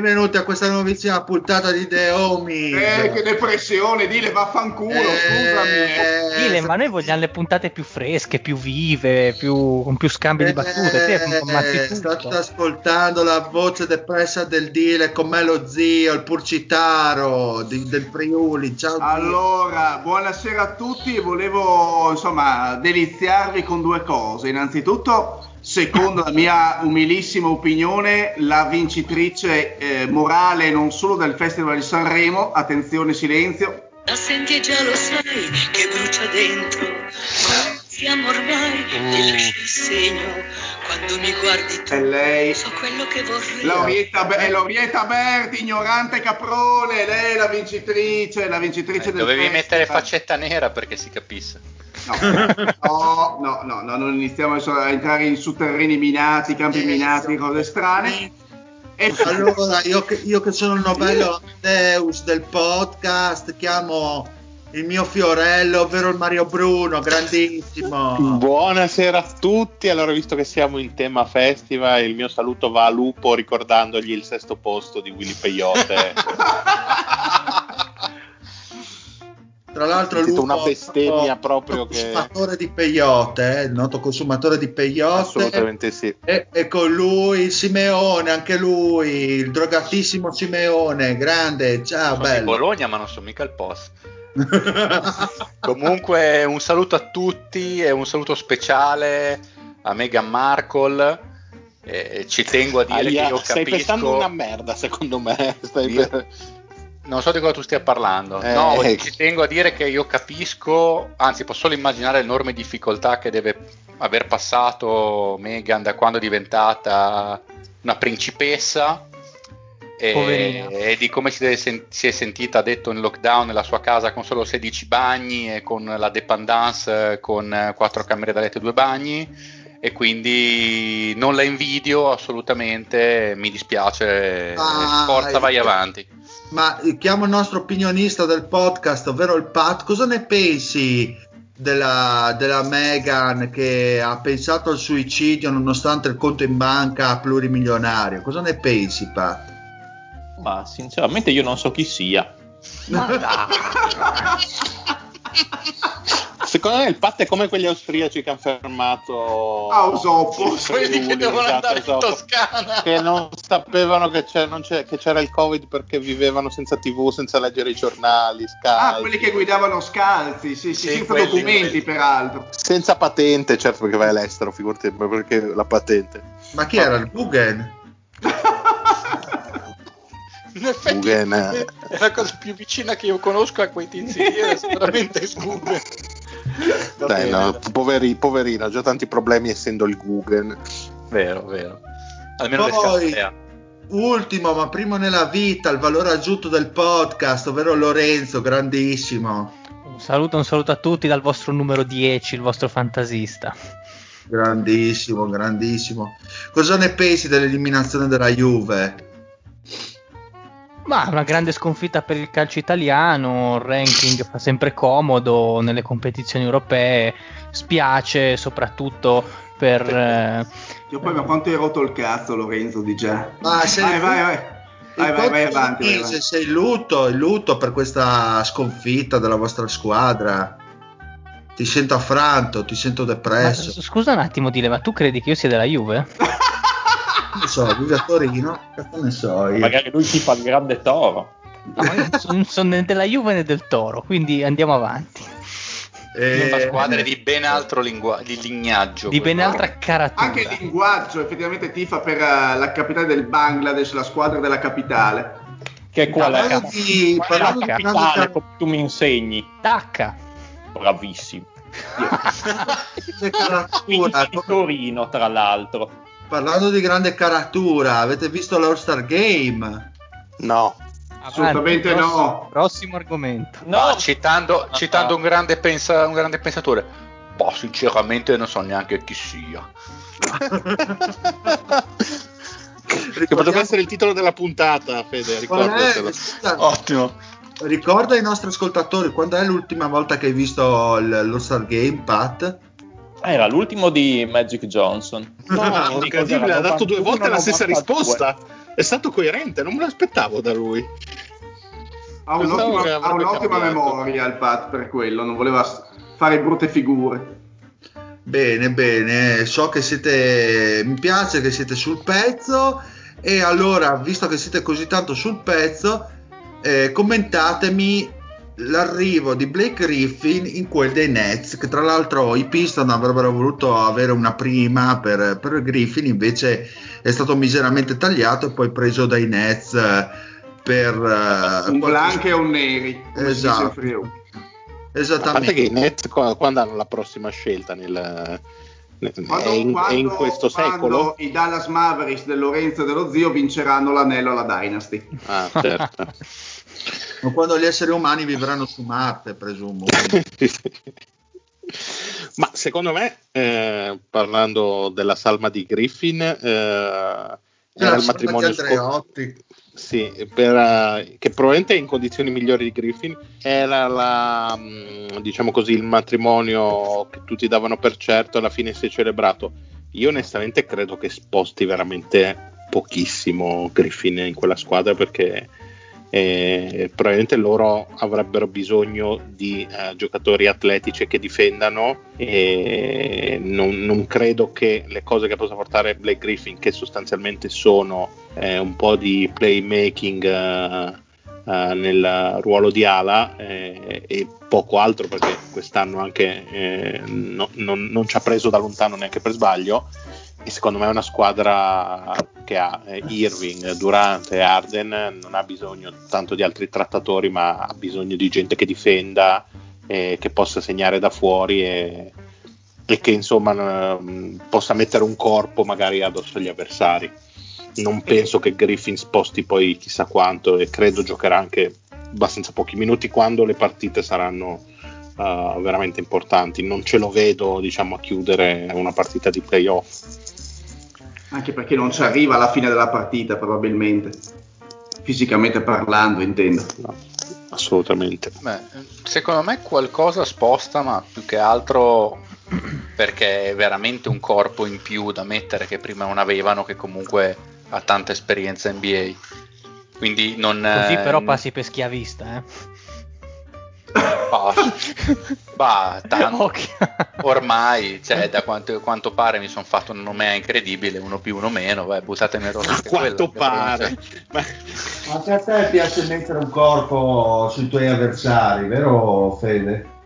Benvenuti a questa nuovissima puntata di The Homies. Eh, che depressione, dile vaffanculo, eh, scusami. Eh, dile, ma noi vogliamo le puntate più fresche, più vive, più, con più scambi eh, di battute. Eh, state ascoltando la voce depressa del Dile con me lo zio, il Purcitaro di, del Friuli. Ciao. Allora, zio. buonasera a tutti e volevo insomma deliziarvi con due cose. Innanzitutto secondo la mia umilissima opinione, la vincitrice eh, morale non solo del Festival di Sanremo, attenzione silenzio. La senti già lo sai che brucia dentro, siamo ormai, mm. il segno, quando mi guardi tu, è lei. so quello che vorrei. Laurietta, Be- Laurietta Berti, ignorante caprone, lei è la vincitrice, la vincitrice eh, del Dovevi festival. mettere faccetta nera perché si capisse. No, no, no, no, non iniziamo a entrare in su terreni minati, campi minati, cose strane. E allora, io che, io che sono il novello Deus del podcast, chiamo il mio fiorello, ovvero il Mario Bruno, grandissimo. Buonasera a tutti. Allora, visto che siamo in tema festival, il mio saluto va a Lupo ricordandogli il sesto posto di Willy Peyote. Tra l'altro, Lupo, una bestemmia proprio che. Consumatore di peyote, eh, il noto consumatore di peyote. Assolutamente sì. E, e, con lui Simeone, anche lui, il drogatissimo Simeone, grande. Ciao, sono bello. di Bologna, ma non sono mica il post. Comunque, un saluto a tutti e un saluto speciale a Meghan Markle. Eh, ci tengo a dire Aia, che io stai capisco. Stai pensando una merda, secondo me. Stai io... per non so di cosa tu stia parlando. Eh, no, eh. ci tengo a dire che io capisco, anzi posso solo immaginare l'enorme difficoltà che deve aver passato Meghan da quando è diventata una principessa e, e, di come si, sen- si, è sentita detto in lockdown nella sua casa con solo 16 bagni e con la dependance con 4 camere da letto e 2 bagni e quindi non la invidio assolutamente, mi dispiace, ah, forza vai avanti. Ma chiamo il nostro opinionista del podcast, ovvero il Pat, cosa ne pensi della, della Megan che ha pensato al suicidio nonostante il conto in banca plurimilionario? Cosa ne pensi Pat? Ma sinceramente io non so chi sia. Secondo me il patto è come quegli austriaci che hanno fermato Ausoppo, quelli che devono esatto, andare in Toscana, che non sapevano che, non che, c'era il Covid perché vivevano senza TV, senza leggere i giornali. Scalzi. Ah, quelli che guidavano scalzi, sì, sì, sì senza quelli, documenti, quelli. peraltro. Senza patente, certo, perché vai all'estero, figurati, perché la patente. Ma chi era il Guggen? In effetti Guggen, è la cosa più vicina che io conosco a quei tizi è sicuramente Guggen. Dai, no, poveri, poverino, ha già tanti problemi essendo il Guggen. Vero, vero. Almeno Poi, ultimo, ma primo nella vita, il valore aggiunto del podcast, ovvero Lorenzo, grandissimo. Un saluto, un saluto a tutti dal vostro numero 10, il vostro fantasista. Grandissimo, grandissimo. Cosa ne pensi dell'eliminazione della Juve? Ma una grande sconfitta per il calcio italiano, il ranking fa sempre comodo nelle competizioni europee, spiace soprattutto per... Eh... Io poi ma quanto hai rotto il cazzo Lorenzo di già? Ma sei vai, vai, vai. Vai, vai, vai avanti. Vai, vai. Sei in lutto, in lutto per questa sconfitta della vostra squadra. Ti sento affranto, ti sento depresso. Ma, scusa un attimo, Dile, ma tu credi che io sia della Juve? non so, vive a Torino, cazzo ne so. Io. Magari lui ti fa il grande toro. No, io sono, sono né della Juve né del Toro, quindi andiamo avanti. Eh, una squadra di ben altro lingua- di lignaggio. Di ben altra caratura. Anche il linguaggio, effettivamente tifa per uh, la capitale del Bangladesh, la squadra della capitale. Che è qual è? Di, qual è la capitale, come tu mi insegni. Tacca. Bravissimo. Che di Torino, tra l'altro. Parlando di grande caratura, avete visto l'All Star Game? No. Assolutamente prossimo, no. Prossimo argomento. No, ah, citando, citando un, grande pensa, un, grande pensatore. Boh, sinceramente non so neanche chi sia. che potrebbe essere il titolo della puntata, Fede, ricordatelo. Ottimo. Ricorda ai nostri ascoltatori quando è l'ultima volta che hai visto lo Star Game, Pat? Era l'ultimo di Magic Johnson. No, incredibile, ha dato due volte la stessa risposta. È stato coerente, non me l'aspettavo da lui. Ha un'ottima, ha un'ottima memoria il Pat per quello, non voleva fare brutte figure. Bene, bene, so che siete, mi piace che siete sul pezzo e allora, visto che siete così tanto sul pezzo, eh, commentatemi l'arrivo di Blake Griffin in quel dei Nets, che tra l'altro i Piston avrebbero voluto avere una prima per, per Griffin, invece è stato miseramente tagliato e poi preso dai Nets eh, per... Uh, un blanco e un neri. Esatto. Esattamente. A parte che i Nets quando hanno la prossima scelta nel... Quando, è, in, quando, è in questo secolo? i Dallas Mavericks del Lorenzo e dello zio vinceranno l'anello alla Dynasty. Ah certo. O quando gli esseri umani vivranno su Marte, presumo. Ma secondo me, eh, parlando della salma di Griffin, eh, era il matrimonio Andreotti. Sì, per, uh, che probabilmente è in condizioni migliori di Griffin, era la, mm, diciamo così, il matrimonio che tutti davano per certo alla fine si è celebrato. Io onestamente credo che sposti veramente pochissimo Griffin in quella squadra perché eh, probabilmente loro avrebbero bisogno di eh, giocatori atletici che difendano e non, non, credo che le cose che possa portare Blake Griffin che sostanzialmente sono eh, un po' di playmaking eh, eh, nel ruolo di ala eh, e poco altro perché quest'anno anche no, non, non ci ha preso da lontano neanche per sbaglio e secondo me è una squadra che ha eh, Irving, Durant e Arden non ha bisogno tanto di altri trattatori ma ha bisogno di gente che difenda eh, che possa segnare da fuori e, e che insomma possa mettere un corpo magari addosso agli avversari. Non penso che Griffin sposti poi chissà quanto e credo giocherà anche abbastanza pochi minuti quando le partite saranno uh, veramente importanti. Non ce lo vedo diciamo a chiudere una partita di playoff anche perché non ci arriva alla fine della partita probabilmente, fisicamente parlando intendo. No, assolutamente. Beh, secondo me qualcosa sposta, ma più che altro perché è veramente un corpo in più da mettere che prima non avevano, che comunque ha tanta esperienza NBA. Quindi non, Così però passi per schiavista, eh? Bah, bah tanto, ormai, cioè, da quanto, quanto, pare mi sono fatto una nomea incredibile, uno più, uno meno, vai, buttatemi. A quanto quella, pare. Ma... Anche a te piace mettere un corpo sui tuoi avversari, vero Fede?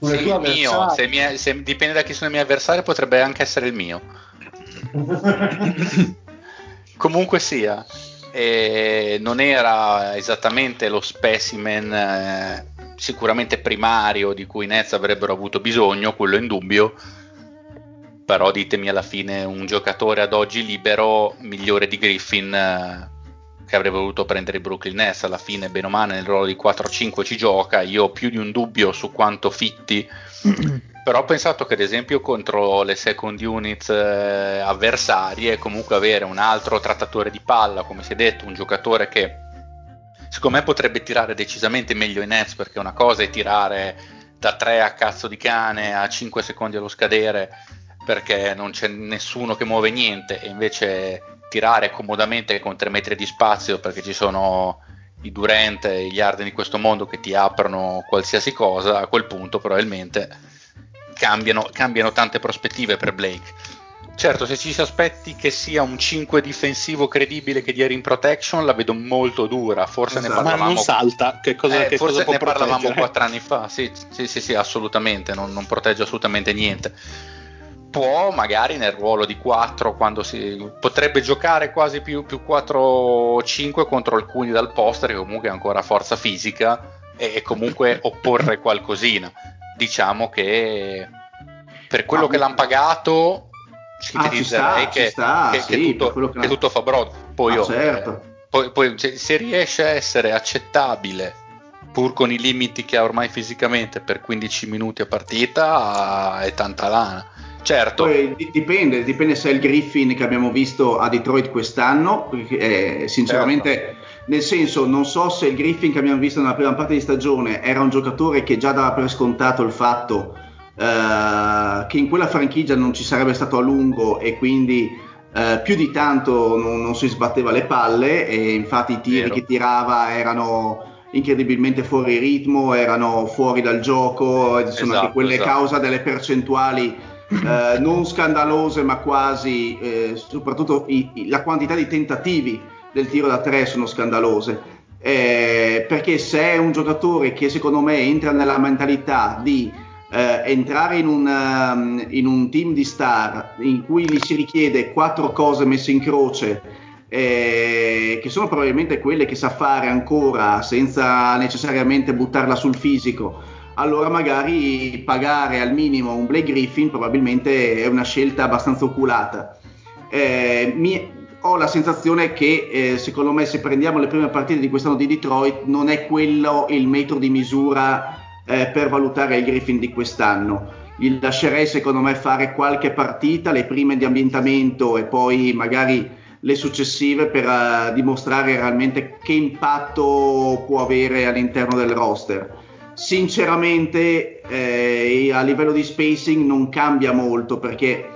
Se il mio, se, mie, se dipende da chi sono i miei avversari, potrebbe anche essere il mio. Comunque sia, eh, non era esattamente lo specimen eh, sicuramente primario di cui i Nets avrebbero avuto bisogno, quello in dubbio, però ditemi alla fine un giocatore ad oggi libero migliore di Griffin eh, che avrebbe voluto prendere i Brooklyn Nets, alla fine bene o male nel ruolo di 4-5 ci gioca, io ho più di un dubbio su quanto fitti, però ho pensato che ad esempio contro le second units eh, avversarie comunque avere un altro trattatore di palla, come si è detto, un giocatore che secondo me potrebbe tirare decisamente meglio i Nets perché una cosa è tirare da 3 a cazzo di cane a 5 secondi allo scadere perché non c'è nessuno che muove niente e invece tirare comodamente con 3 metri di spazio perché ci sono i Durant e gli Arden di questo mondo che ti aprono qualsiasi cosa, a quel punto probabilmente cambiano, cambiano tante prospettive per Blake. Certo, se ci si aspetti che sia un 5 difensivo credibile che dia rim protection, la vedo molto dura. Forse esatto. ne parlavamo. Ma non salta, che cosa, eh, che forse cosa ne parlavamo quattro anni fa. Sì, sì, sì, sì assolutamente, non, non, protegge assolutamente niente. Può magari nel ruolo di 4, quando si potrebbe giocare quasi più, più 4-5 contro alcuni dal poster, che comunque ha ancora forza fisica, e, e comunque opporre qualcosina. Diciamo che per quello ah, che l'hanno pagato sintetizzerei ah, che, sta, che, sì, che, tutto, che, tutto, fa brodo. Poi, ah, oh, certo. poi, poi cioè, se riesce a essere accettabile pur con i limiti che ha ormai fisicamente per 15 minuti a partita è tanta lana. Certo. Poi dipende, dipende se è il Griffin che abbiamo visto a Detroit quest'anno, eh, sinceramente certo. nel senso non so se il Griffin che abbiamo visto nella prima parte di stagione era un giocatore che già dava per scontato il fatto eh, che in quella franchigia non ci sarebbe stato a lungo e quindi eh, più di tanto non, non, si sbatteva le palle e infatti i tiri Vero. che tirava erano incredibilmente fuori ritmo, erano fuori dal gioco, sono esatto, anche quelle esatto. causa delle percentuali eh, non scandalose ma quasi, eh, soprattutto i, i, la quantità di tentativi del tiro da tre sono scandalose. Eh, perché se è un giocatore che secondo me entra nella mentalità di eh, entrare in un, um, in un, team di star in cui gli si richiede quattro cose messe in croce, eh, che sono probabilmente quelle che sa fare ancora senza necessariamente buttarla sul fisico, allora magari pagare al minimo un Blake Griffin probabilmente è una scelta abbastanza oculata. Eh, mi, ho la sensazione che eh, secondo me se prendiamo le prime partite di quest'anno di Detroit non è quello il metro di misura eh, per valutare il Griffin di quest'anno. Gli lascerei secondo me fare qualche partita, le prime di ambientamento e poi magari le successive per uh, dimostrare realmente che impatto può avere all'interno del roster. Sinceramente eh, a livello di spacing non cambia molto perché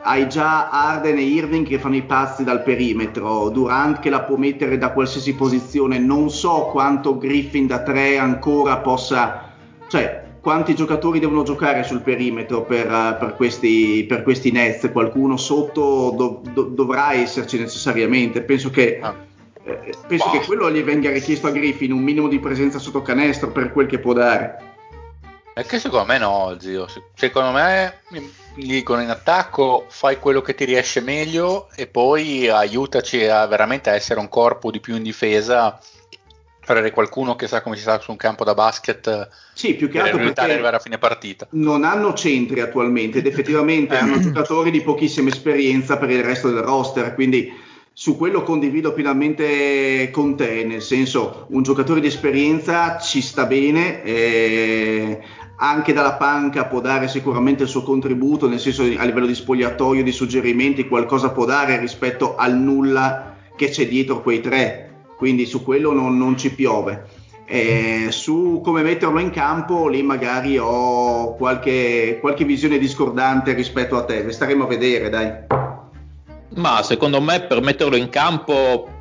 hai già Arden e Irving che fanno i pazzi dal perimetro, Durant che la può mettere da qualsiasi posizione, non so quanto Griffin da 3 ancora possa cioè, quanti giocatori devono giocare sul perimetro per, uh, per, questi, per questi, Nets? Qualcuno sotto do, do, dovrà esserci necessariamente. Penso che, ah. eh, penso che quello gli venga richiesto a Griffin, un minimo di presenza sotto canestro per quel che può dare. È che secondo me no, zio. Secondo me gli dicono in attacco fai quello che ti riesce meglio e poi aiutaci a veramente a essere un corpo di più in difesa avere qualcuno che sa come si sta su un campo da basket sì, più che altro per arrivare a fine partita. Non hanno centri attualmente ed effettivamente hanno giocatori di pochissima esperienza per il resto del roster, quindi su quello condivido pienamente con te, nel senso un giocatore di esperienza ci sta bene, eh, anche dalla panca può dare sicuramente il suo contributo, nel senso a livello di spogliatoio, di suggerimenti, qualcosa può dare rispetto al nulla che c'è dietro quei tre quindi su quello non, non ci piove. Eh, su come metterlo in campo, lì magari ho qualche, qualche visione discordante rispetto a te, staremo a vedere, dai. Ma secondo me per metterlo in campo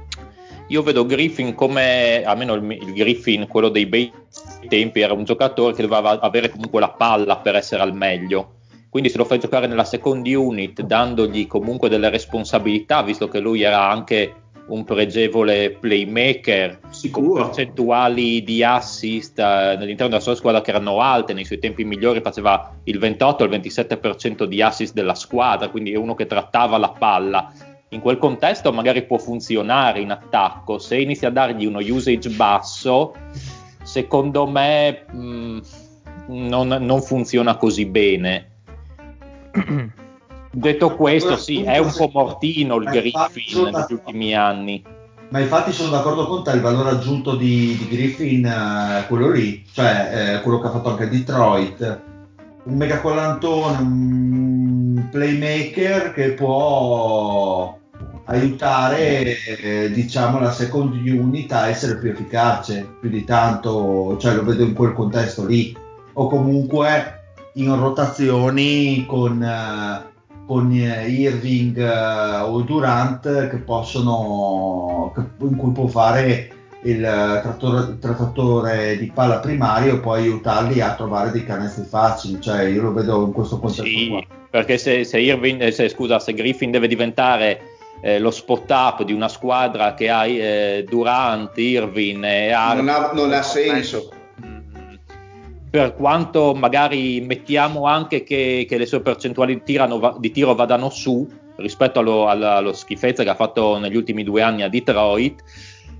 io vedo Griffin come, almeno il, il, Griffin, quello dei bei tempi, era un giocatore che doveva avere comunque la palla per essere al meglio. Quindi se lo fai giocare nella second unit, dandogli comunque delle responsabilità, visto che lui era anche un pregevole playmaker Sicuro. con percentuali di assist eh, all'interno della sua squadra che erano alte, nei suoi tempi migliori faceva il 28 al 27% di assist della squadra, quindi è uno che trattava la palla. In quel contesto magari può funzionare in attacco, se inizi a dargli uno usage basso, secondo me mh, mm, non, non funziona così bene. Detto questo, sì, è un po' mortino il Griffin negli ultimi anni. Ma infatti sono d'accordo con te, il valore aggiunto di, di Griffin eh, quello lì, cioè eh, quello che ha fatto anche Detroit. Un mega collantone, un playmaker che può aiutare eh, diciamo la second unit a essere più efficace, più di tanto, cioè lo vedo in quel contesto lì. O comunque in rotazioni con, eh, con Irving eh, o Durant che possono, in cui può fare il trattore, trattatore di palla primario e poi aiutarli a trovare dei canestri facili, cioè io lo vedo in questo contesto sì, qua. Perché se, se, Irving, se, scusa, se Griffin deve diventare eh, lo spot up di una squadra che ha eh, Durant, Irving e Arden, non ha, non ha senso per quanto magari mettiamo anche che, che le sue percentuali di, tirano, di, tiro vadano su rispetto allo, allo, schifezza che ha fatto negli ultimi due anni a Detroit,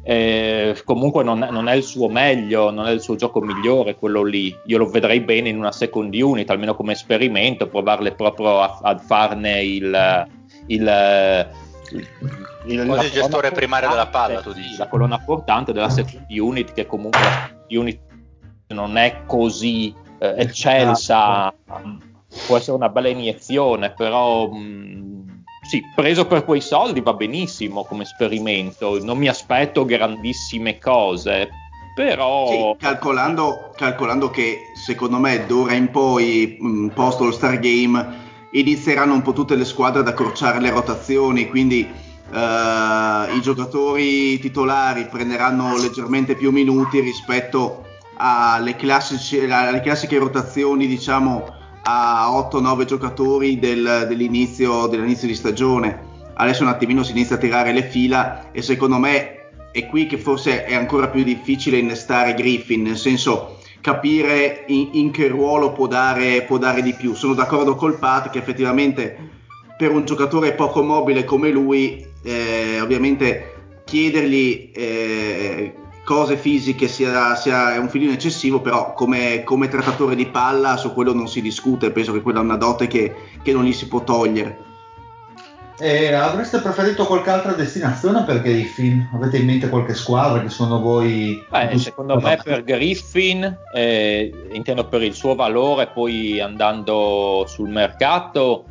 eh, comunque non, non, è il suo meglio, non è il suo gioco migliore quello lì. Io lo vedrei bene in una second unit, almeno come esperimento, provarle proprio a, a farne il, il il, il gestore primario della palla, tu dici. La colonna portante della second unit, che comunque la unit non è così eh, eccelsa, può essere una bella iniezione, però mh, mm, sì, preso per quei soldi va benissimo come esperimento, non mi aspetto grandissime cose, però... Sì, calcolando, calcolando, che secondo me d'ora in poi, mh, mm, post All Star Game, inizieranno un po' tutte le squadre ad accorciare le rotazioni, quindi... Uh, i giocatori titolari prenderanno leggermente più minuti rispetto alle, classici, alle classiche rotazioni, diciamo a 8-9 giocatori del, dell'inizio, dell'inizio di stagione. Adesso un attimino si inizia a tirare le fila e secondo me è qui che forse è ancora più difficile innestare Griffin, nel senso capire in, in che ruolo può dare, può dare, di più. Sono d'accordo col Pat che effettivamente per un giocatore poco mobile come lui, eh, ovviamente chiedergli eh, cose fisiche sia, sia un filino eccessivo, però come, come, trattatore di palla su quello non si discute, penso che quella è una dote che, che non gli si può togliere. E avreste preferito qualche altra destinazione per Griffin? Avete in mente qualche squadra che sono voi? Beh, secondo me per Griffin, eh, intendo per il suo valore, poi andando sul mercato,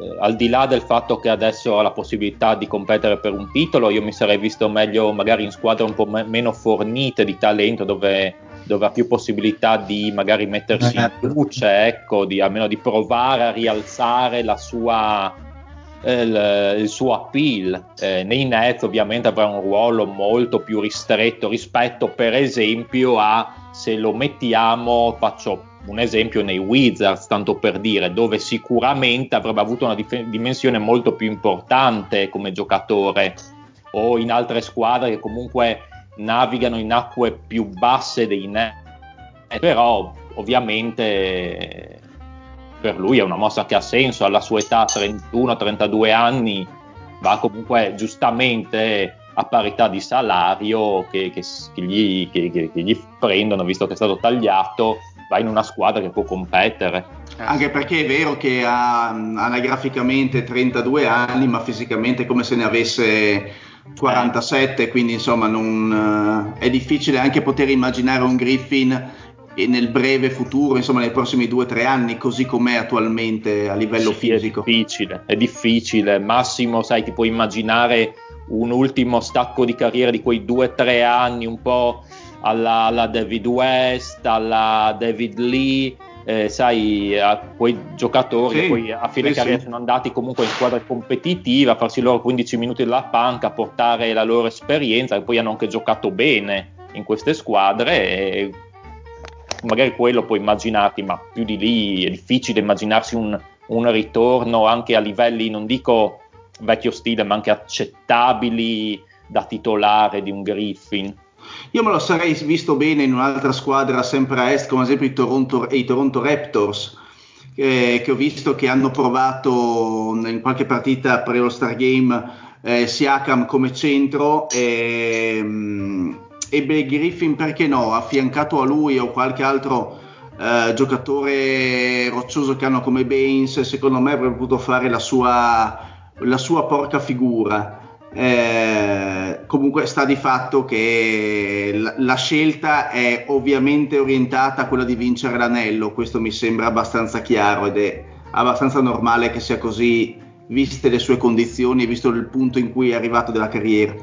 eh, al di là del fatto che adesso ha la possibilità di competere per un titolo, io mi sarei visto meglio magari in squadre un po' me- meno fornite di talento, dove, dove, ha più possibilità di magari mettersi in eh. luce, ecco, di, almeno di provare a rialzare la sua, eh, il, il, suo appeal. Eh, nei Nets ovviamente avrà un ruolo molto più ristretto rispetto per esempio a se lo mettiamo, faccio un esempio nei Wizards, tanto per dire, dove sicuramente avrebbe avuto una dif- dimensione molto più importante come giocatore, o in altre squadre che comunque navigano in acque più basse dei net, però ovviamente per lui è una mossa che ha senso, alla sua età 31-32 anni va comunque giustamente a parità di salario che, che, che, gli, che, gli, prendono visto che è stato tagliato va in una squadra che può competere. Anche perché è vero che ha anagraficamente 32 anni, ma fisicamente come se ne avesse 47, quindi insomma non, eh, è difficile anche poter immaginare un Griffin nel breve futuro, insomma nei prossimi 2-3 anni, così com'è attualmente a livello sì, fisico. È difficile, è difficile. Massimo, sai, ti puoi immaginare un ultimo stacco di carriera di quei 2-3 anni, un po' alla, alla David West, alla David Lee, eh, sai, a quei giocatori sì, che poi a fine sì, carriera sì. sono andati comunque in squadra competitiva, a farsi loro 15 minuti della panca, a portare la loro esperienza e poi hanno anche giocato bene in queste squadre. E magari quello puoi immaginarti, ma più di lì è difficile immaginarsi un, un ritorno anche a livelli, non dico vecchio stile, ma anche accettabili da titolare di un Griffin. Io me lo sarei visto bene in un'altra squadra sempre a est, come ad esempio i Toronto, i Toronto Raptors, eh, che ho visto che hanno provato in qualche partita pre lo Star Game eh, Siakam come centro e, mm, e Blake Griffin perché no, affiancato a lui o qualche altro eh, giocatore roccioso che hanno come Baines, secondo me avrebbe potuto fare la sua, la sua porca figura. Eh, comunque sta di fatto che la, la, scelta è ovviamente orientata a quella di vincere l'anello, questo mi sembra abbastanza chiaro ed è abbastanza normale che sia così viste le sue condizioni e visto il punto in cui è arrivato della carriera.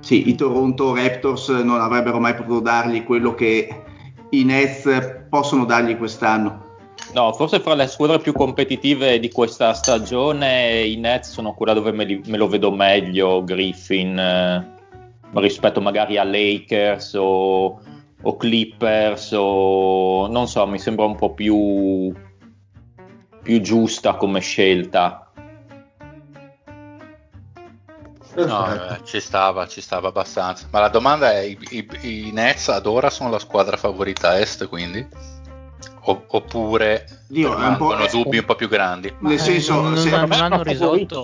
Sì, i Toronto Raptors non avrebbero mai potuto dargli quello che i Nets possono dargli quest'anno. No, forse fra le squadre più competitive di questa stagione i Nets sono quella dove me, li, me lo vedo meglio, Griffin, eh, rispetto magari a Lakers o, o, Clippers o non so, mi sembra un po' più, più giusta come scelta. No, eh, ci stava, ci stava abbastanza. Ma la domanda è: i, i, i Nets ad ora sono la squadra favorita est, quindi? Oppure Dio, hanno dubbi un po' più grandi? Nel eh, senso, non, se non hanno risolto.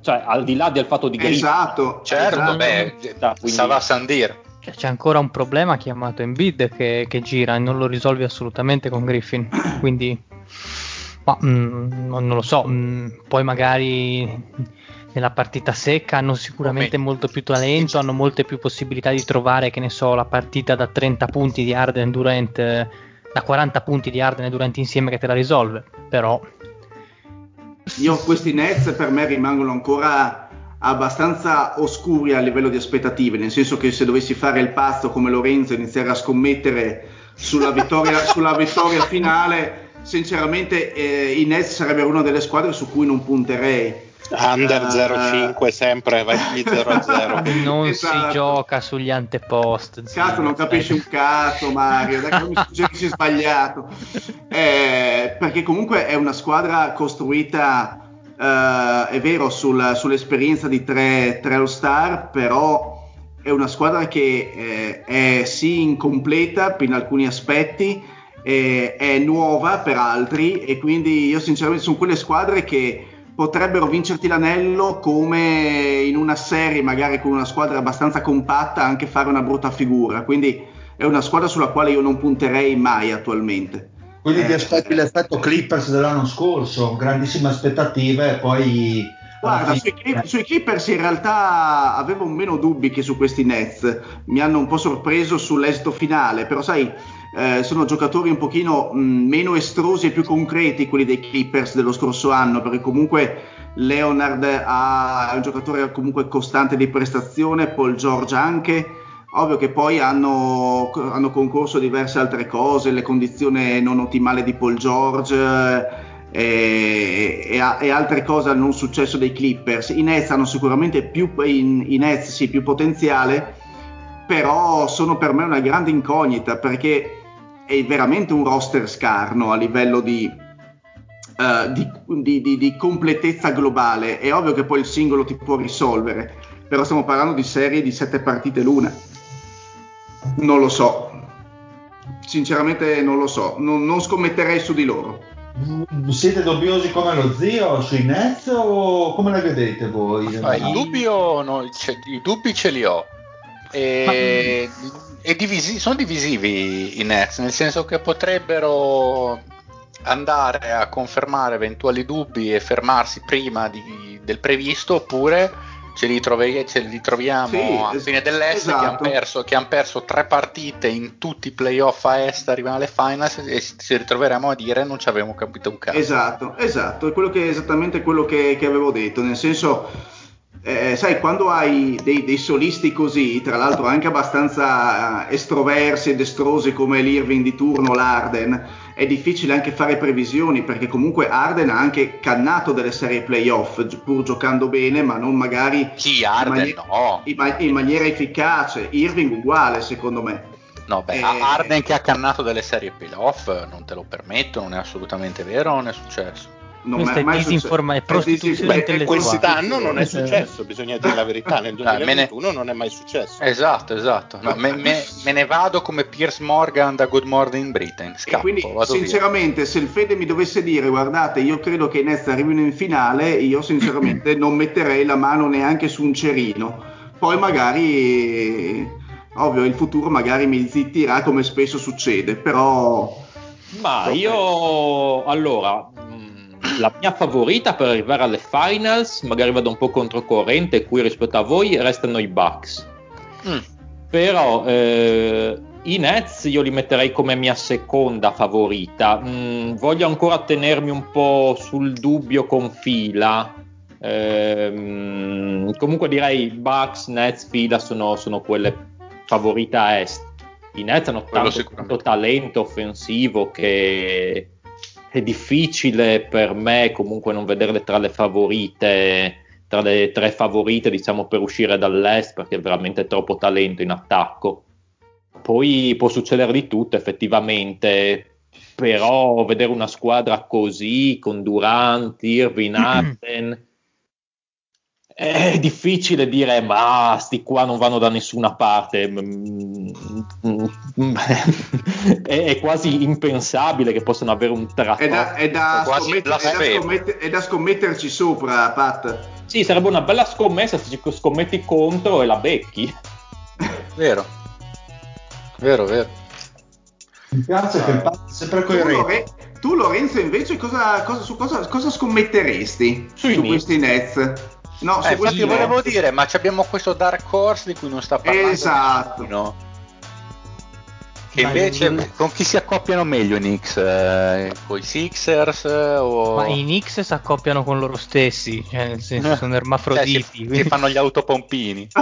Cioè, al di là del fatto di Griffin. Esatto, certo, esatto. beh, quindi... Sava Sandir. C'è ancora un problema chiamato Embiid che, che gira e non lo risolvi assolutamente con Griffin. Quindi, ma, mm, non lo so, mm, poi magari nella partita secca hanno sicuramente Come? molto più talento, hanno molte più possibilità di trovare, che ne so, la partita da 30 punti di Arden Durant, da 40 punti di Arden e Durant insieme che te la risolve, però... Io questi Nets per me rimangono ancora abbastanza oscuri a livello di aspettative, nel senso che se dovessi fare il pazzo come Lorenzo e iniziare a scommettere sulla vittoria, sulla vittoria finale, sinceramente eh, i Nets sarebbero una delle squadre su cui non punterei Under 0,5 sempre, vai 0-0. Non esatto. si gioca sugli antepost. Cazzo, non capisci un cazzo, Mario. Dai, mi suggerisci sbagliato. Eh, perché comunque è una squadra costruita, eh, è vero, sul, sull'esperienza di tre, tre All-Star, però è una squadra che eh, è sì incompleta in alcuni aspetti, eh, è nuova per altri e quindi io sinceramente sono quelle squadre che potrebbero vincerti l'anello come in una serie magari con una squadra abbastanza compatta anche fare una brutta figura. Quindi è una squadra sulla quale io non punterei mai attualmente. Quindi eh, ti aspetti l'effetto Clippers dell'anno scorso grandissime aspettative e poi Guarda, sui, sui, Clippers in realtà avevo meno dubbi che su questi Nets, mi hanno un po' sorpreso sull'esito finale, però sai, eh, sono giocatori un pochino mh, meno estrosi e più concreti quelli dei Clippers dello scorso anno, perché comunque Leonard ha, è un giocatore comunque costante di prestazione, Paul George anche, ovvio che poi hanno, hanno concorso diverse altre cose, le condizioni non ottimali di Paul George e, e, e, altre cose non successo dei Clippers. I Nets hanno sicuramente più, in, i Nets, sì, più potenziale, però sono per me una grande incognita perché è veramente un roster scarno a livello di, uh, di, di, di completezza globale. È ovvio che poi il singolo ti può risolvere, però stiamo parlando di serie di sette partite l'una. Non lo so. Sinceramente non lo so, non, non scommetterei su di loro siete dubbiosi come lo zio sui Nets o come la vedete voi? Ah, il dubbio no, I dubbi ce li ho. E, Ma... divisi, sono divisivi i Nets, nel senso che potrebbero andare a confermare eventuali dubbi e fermarsi prima di, del previsto oppure ce li, trovi, ce li troviamo sì, a fine dell'est esatto. che, hanno perso, han perso, tre partite in tutti i playoff a est, arrivano alle finals e ci ritroveremo a dire non ci avevamo capito un cazzo. Esatto, esatto, è quello che, esattamente quello che, che avevo detto, nel senso, eh, sai, quando hai dei, dei, solisti così, tra l'altro anche abbastanza estroversi ed estrosi come l'Irving di turno, l'Arden, è difficile anche fare previsioni perché comunque Arden ha anche cannato delle serie playoff pur giocando bene ma non magari sì, Arden, in, maniera, no. in, in maniera efficace Irving uguale secondo me No, beh. Eh, Arden che ha cannato delle serie playoff non te lo permetto, non è assolutamente vero, non è successo non Questa è mai disinforma- è prostituzione Beh, quest'anno non è successo, bisogna dire la verità, nel 2021 non è mai successo. Esatto, esatto. No, me, me, me, ne vado come Piers Morgan da Good Morning Britain. Scappo, quindi, sinceramente, via. se il Fede mi dovesse dire, guardate, io credo che i Nets arrivino in finale, io sinceramente non metterei la mano neanche su un cerino. Poi magari, ovvio, il futuro magari mi zittirà come spesso succede, però... Ma io, allora, la mia favorita per arrivare alle finals, magari vado un po' controcorrente qui rispetto a voi, restano i Bucks. Mm. Però eh, i Nets io li metterei come mia seconda favorita. Mm, voglio ancora tenermi un po' sul dubbio con fila. Eh, comunque direi Bucks, Nets, fila sono, sono quelle favorite a est. I Nets hanno tanto, tanto talento offensivo che è difficile per me comunque non vederle tra le favorite, tra le tre favorite diciamo per uscire dall'est perché è veramente troppo talento in attacco. Poi può succedere di tutto effettivamente, però vedere una squadra così con Durant, Irvin, Arden è difficile dire ma sti qua non vanno da nessuna parte è, è, quasi impensabile che possano avere un tratto. È da, è da, scommetter, è da, scommetter, è da scommetterci sopra Pat. Sì sarebbe una bella scommessa se ci scommetti contro e la becchi. Vero. Vero vero. Mi piace che il Pat è sempre coerente. Tu Lorenzo invece cosa, cosa, su cosa, cosa scommetteresti Sui su questi Nets? No, eh, infatti volevo dire, ma abbiamo questo Dark Horse di cui non sta parlando esatto. nessuno. Che invece con chi si accoppiano meglio i Knicks? Eh, con i Sixers? O... Ma i Knicks si accoppiano con loro stessi, cioè nel senso sono ermafroditi. cioè, si, si, fanno gli autopompini.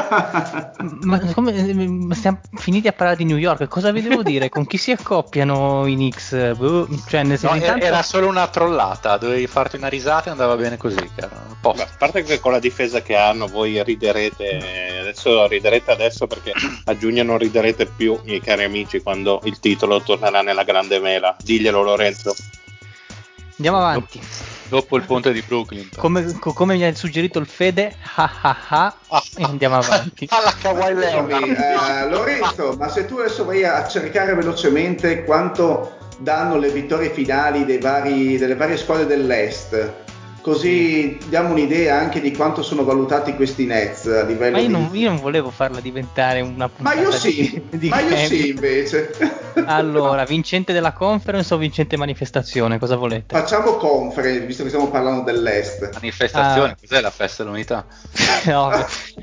ma come siamo finiti a parlare di New York? Cosa vi devo dire? Con chi si accoppiano i Knicks? Boh, cioè, nel senso, no, intanto... Era solo una trollata, dovevi farti una risata e andava bene così. Beh, a parte che con la difesa che hanno voi riderete, adesso riderete adesso perché a giugno non riderete più, miei cari amici, quando quando il titolo tornerà nella grande mela. Diglielo Lorenzo. Andiamo avanti. Dopo il ponte di Brooklyn. Come, come mi ha suggerito il Fede, ha ha ha, ah, e andiamo avanti. Alla Kawhi Leonard. Uh, Lorenzo, ma se tu adesso vai a cercare velocemente quanto danno le vittorie finali vari, delle varie squadre dell'Est, così diamo un'idea anche di quanto sono valutati questi Nets a livello ma io, di... non, io non volevo farla diventare una puntata ma io sì, di, di ma io sì invece. Allora vincente della conference o vincente manifestazione? Cosa volete? facciamo conference visto che stiamo parlando dell'est. Manifestazione ah. cos'è la festa dell'unità? no,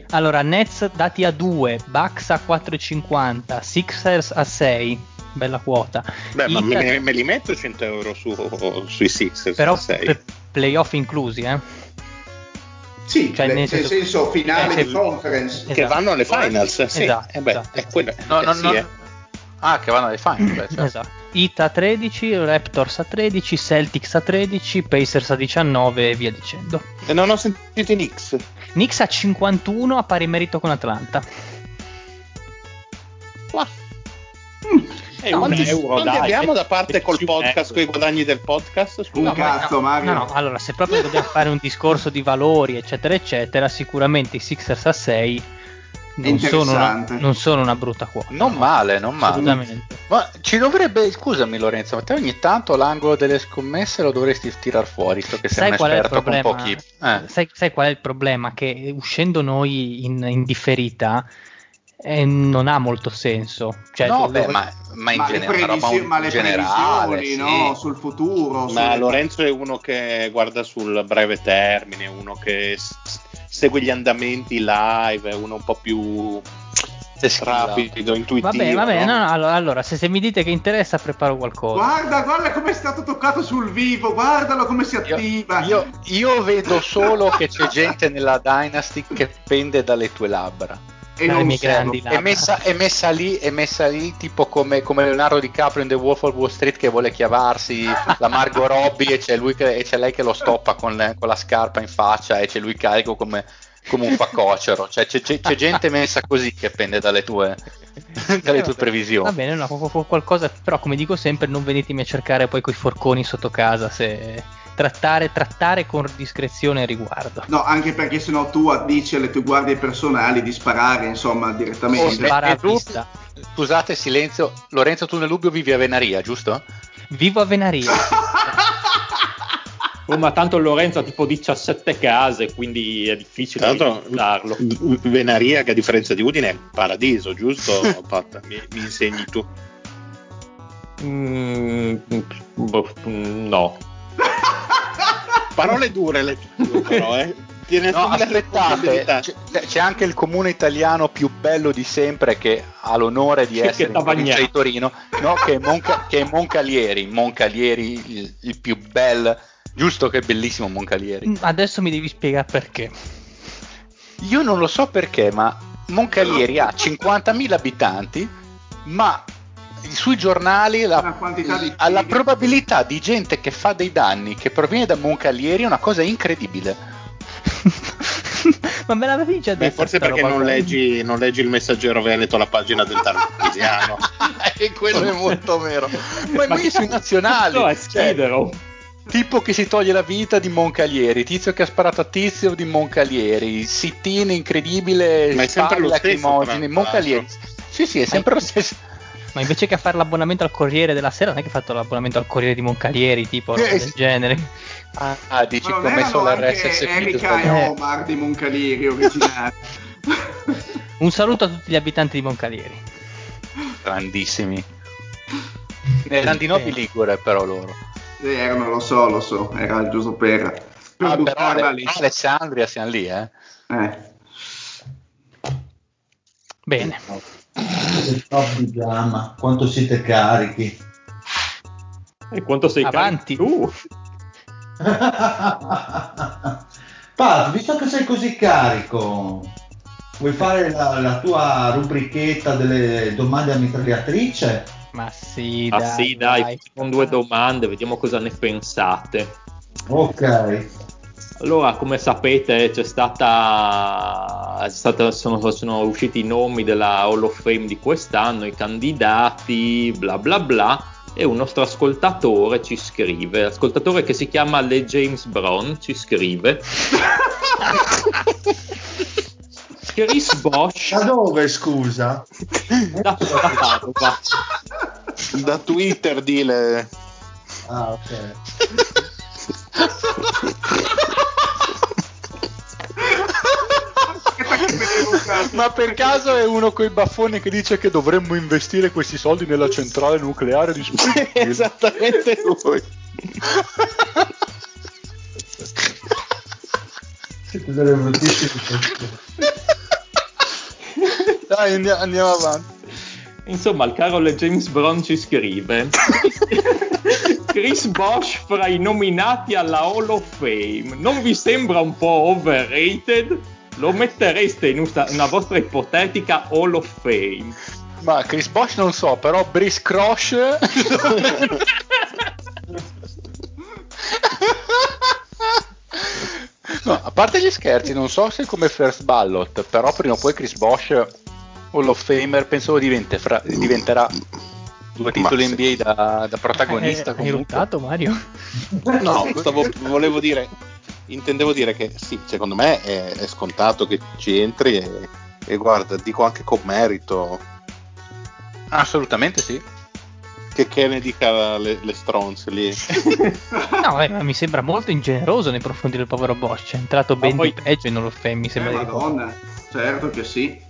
allora Nets dati a 2 Bucks a 4,50 Sixers a 6 bella quota. Beh, ma me, me, li metto 100 euro su, sui Sixers. Però per playoff inclusi, eh? Sì, cioè, nel, senso, senso finale eh, di conference. Esatto. Che vanno alle finals, sì. Esatto, eh beh, esatto. È quello, no, eh, no, sì, no. Eh. Ah, che vanno alle finals. Certo. Esatto. Ita a 13, Raptors a 13, Celtics a 13, Pacers a 19 e via dicendo. E non ho sentito i Knicks. Knicks a 51 a pari merito con Atlanta. Wow. Mm. È no, un euro, dai. abbiamo da parte col podcast, con i guadagni del podcast? Un no, cazzo, no, Mario. No, no, allora, se proprio dobbiamo fare un discorso di valori, eccetera, eccetera, sicuramente i Sixers a 6 non sono, una, non sono, una, brutta quota. Non no, male, non male. Ma ci dovrebbe, scusami Lorenzo, ma te ogni tanto l'angolo delle scommesse lo dovresti tirar fuori, visto che sei sai un esperto con pochi... Eh. Sai, sai, qual è il problema? Che uscendo noi in, in differita eh, non ha molto senso. Cioè, no, beh, ma, ma, in ma, generale, le, previsi- ma le generale, previsioni sì. no? sul futuro. Ma sul... Lorenzo è uno che guarda sul breve termine, uno che s- segue gli andamenti live, è uno un po' più rapido, intuitivo. Vabbè, vabbè, no? No, allora, allora se, se, mi dite che interessa, preparo qualcosa. Guarda, guarda come è stato toccato sul vivo, guardalo come si attiva. Io, io, io vedo solo che c'è gente nella Dynasty che pende dalle tue labbra e non grandi è messa, è, messa lì, è messa lì tipo come, come, Leonardo DiCaprio in The Wolf of Wall Street che vuole chiavarsi la Margot Robbie e c'è, che, e c'è, lei che lo stoppa con, con, la scarpa in faccia e c'è lui carico come, come un facocero. Cioè c'è, c'è, c'è, gente messa così che pende dalle tue, dalle tue previsioni. Va bene no, qualcosa però come dico sempre non venitemi a cercare poi coi forconi sotto casa se trattare, trattare con discrezione a riguardo. No, anche perché sennò tu dici alle tue guardie personali di sparare, insomma, direttamente. Oh, tu, scusate, silenzio. Lorenzo, tu nel Lubbio vivi a Venaria, giusto? Vivo a Venaria. Oh, ma tanto Lorenzo ha tipo 17 case, quindi è difficile darlo. Venaria, che a differenza di Udine è paradiso, giusto? Pat? Mi, mi, insegni tu. Mm, boh, no. Parole dure le tue, però, eh. Tiene no, aspettate, c'è, c'è, anche il comune italiano più bello di sempre che ha l'onore di essere in provincia di Torino, no, che, è Monca, che, è Moncalieri, Moncalieri il, il più bel, giusto che è bellissimo Moncalieri. Mm, adesso mi devi spiegare perché. Io non lo so perché, ma Moncalieri ha 50.000 abitanti, ma sui giornali la, alla probabilità di gente che fa dei danni che proviene da Moncalieri è una cosa incredibile. Ma me l'avevi già detto. forse perché non leggi, non leggi, il messaggero Veneto, la pagina del Tarquisiano. e quello è molto vero. Ma, Ma sui nazionali. No, è cioè, tipo che si toglie la vita di Moncalieri, tizio che ha sparato a tizio di Moncalieri, sit-in incredibile, Ma è sempre lo stesso, Moncalieri. Sì, sì, è sempre lo stesso. Ma invece che fare l'abbonamento al Corriere della Sera, non è che ha fatto l'abbonamento al Corriere di Moncalieri, tipo eh, del genere. Ah, ah dici che ho messo l'RSS Erika e Omar di Moncalieri originali. Un saluto a tutti gli abitanti di Moncalieri. Grandissimi. Erano di Nobi Ligure però loro. Sì, erano, lo so, lo so, era il giusto per, per ah, però lì. Alessandria siamo lì, eh. eh. Bene. Top di gamma, quanto siete carichi. E quanto sei avanti? Carichi? Uh. Pat, visto che sei così carico, vuoi fare la, la tua rubrichetta delle domande a mitragliatrice? Ma sì, dai. Ah, sì, dai, dai. con due domande, vediamo cosa ne pensate. Ok. Allora, come sapete, c'è stata, c'è stata sono, sono, usciti i nomi della Hall of Fame di quest'anno, i candidati, bla bla bla, e un nostro ascoltatore ci scrive, l'ascoltatore che si chiama Le James Brown ci scrive. Chris Bosch. Da dove, scusa? Da, da Padova. Da Twitter, dile. Ah, ok. Ma per caso è uno coi baffoni che dice che dovremmo investire questi soldi nella centrale nucleare di Springfield? Esattamente lui. Siete delle bruttissime Dai, andiamo, andiamo avanti. Insomma, il caro James Brown ci scrive Chris Bosch fra i nominati alla Hall of Fame non vi sembra un po' overrated? Lo mettereste in una, una vostra ipotetica Hall of Fame? Ma Chris Bosch non so, però Brice Crosh No, a parte gli scherzi, non so se come first ballot, però prima o poi Chris Bosch Hall of Famer penso diventerà, diventerà due titoli NBA sì. da, da, protagonista. Hai, hai ruttato Mario? No, stavo, volevo dire, intendevo dire che sì, secondo me è, è scontato che ci entri e, e, guarda, dico anche con merito. Assolutamente sì. Che, che ne dica le, le stronze lì? no, eh, mi sembra molto ingeneroso nei profondì del povero Bosch. È entrato ben poi... di peggio e non lo mi sembra. Eh, Madonna, certo che sì.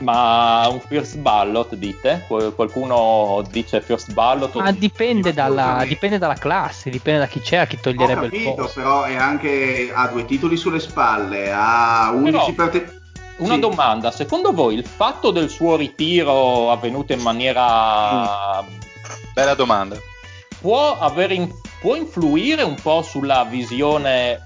Ma un first ballot dite? Qualcuno dice first ballot? Ma dipende dalla, dipende dalla, classe, dipende da chi c'è, a chi toglierebbe capito, il posto. però è anche ha due titoli sulle spalle, ha 11 per te... Una sì. domanda, secondo voi il fatto del suo ritiro avvenuto in maniera... Mm. Bella domanda. Può, in... può influire un po' sulla visione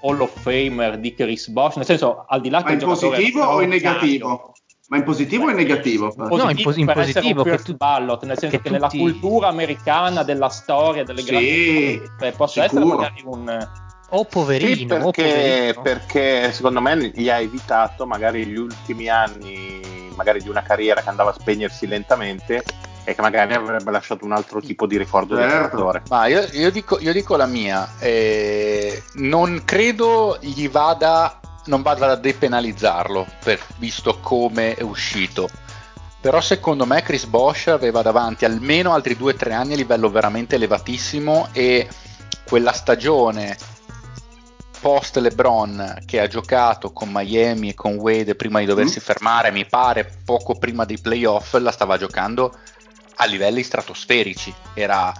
Hall of Famer di Chris Bosch? Nel senso, al di là Ma che in positivo o in negativo? Ma in positivo o in negativo? In no, in, pos- in positivo. Che tu, ballot, nel senso che, che nella cultura americana della storia delle sì, grandi cioè, possa sicuro. essere magari un o poverino, sì, perché, o poverino. perché secondo me gli ha evitato magari gli ultimi anni magari di una carriera che andava a spegnersi lentamente e che magari avrebbe lasciato un altro tipo di ricordo certo. del giocatore. Ma io, io, dico, io, dico, la mia, eh, non credo gli vada non vada a depenalizzarlo, per, visto come è uscito. Però secondo me Chris Bosch aveva davanti almeno altri 2-3 anni a livello veramente elevatissimo e quella stagione post LeBron che ha giocato con Miami e con Wade prima di doversi mm. fermare, mi pare poco prima dei playoff, la stava giocando a livelli stratosferici. Era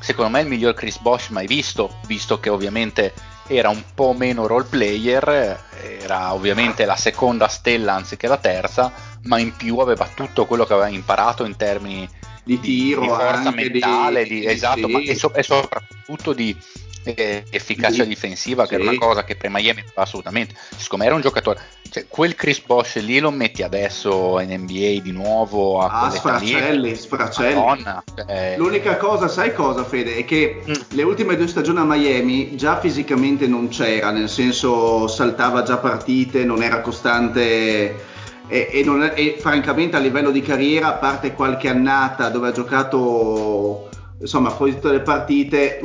secondo me il miglior Chris Bosch mai visto, visto che ovviamente era un po' meno role player, era ovviamente la seconda stella anziché la terza, ma in più aveva tutto quello che aveva imparato in termini di tiro, di, forza mentale, di, di, esatto, sì. ma e, so, e, soprattutto di, efficacia sì. difensiva, che sì. era una cosa che per Miami assolutamente. Siccome era un giocatore, cioè, quel Chris Bosch lì lo metti adesso in NBA di nuovo a ah, sfracelli, sfracelli. Madonna, cioè... L'unica cosa, sai cosa, Fede? È che mm. le ultime due stagioni a Miami già fisicamente non c'era, nel senso saltava già partite, non era costante. E, e, non, e francamente a livello di carriera, a parte qualche annata dove ha giocato insomma, poi tutte le partite,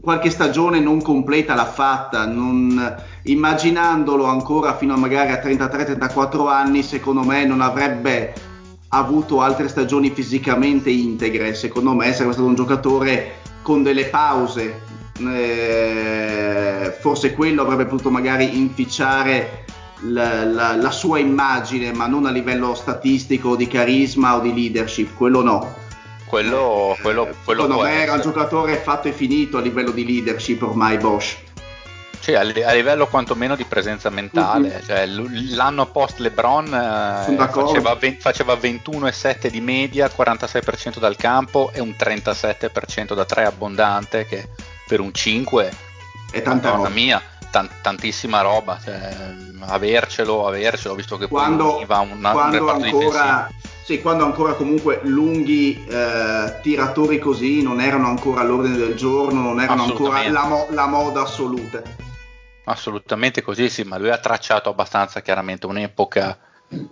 qualche stagione non completa l'ha fatta, non, immaginandolo ancora fino a magari a 33-34 anni, secondo me non avrebbe avuto altre stagioni fisicamente integre, secondo me sarebbe stato un giocatore con delle pause, eh, forse quello avrebbe potuto magari inficiare la, la, la sua immagine, ma non a livello statistico, di carisma o di leadership, quello no quello, eh, quello, quello secondo me era un giocatore fatto e finito a livello di leadership ormai Bosch. Cioè, a, livello quantomeno di presenza mentale mm-hmm. cioè, l'anno post LeBron eh, faceva, faceva 21,7 di media 46% dal campo e un 37% da 3 abbondante che per un 5 è tanta roba. mia tant- tantissima roba cioè, avercelo avercelo visto che quando, poi va una, quando un ancora sì, quando ancora comunque lunghi eh, tiratori così non erano ancora all'ordine del giorno, non erano ancora la, mo- la, moda assoluta. Assolutamente così, sì, ma lui ha tracciato abbastanza chiaramente un'epoca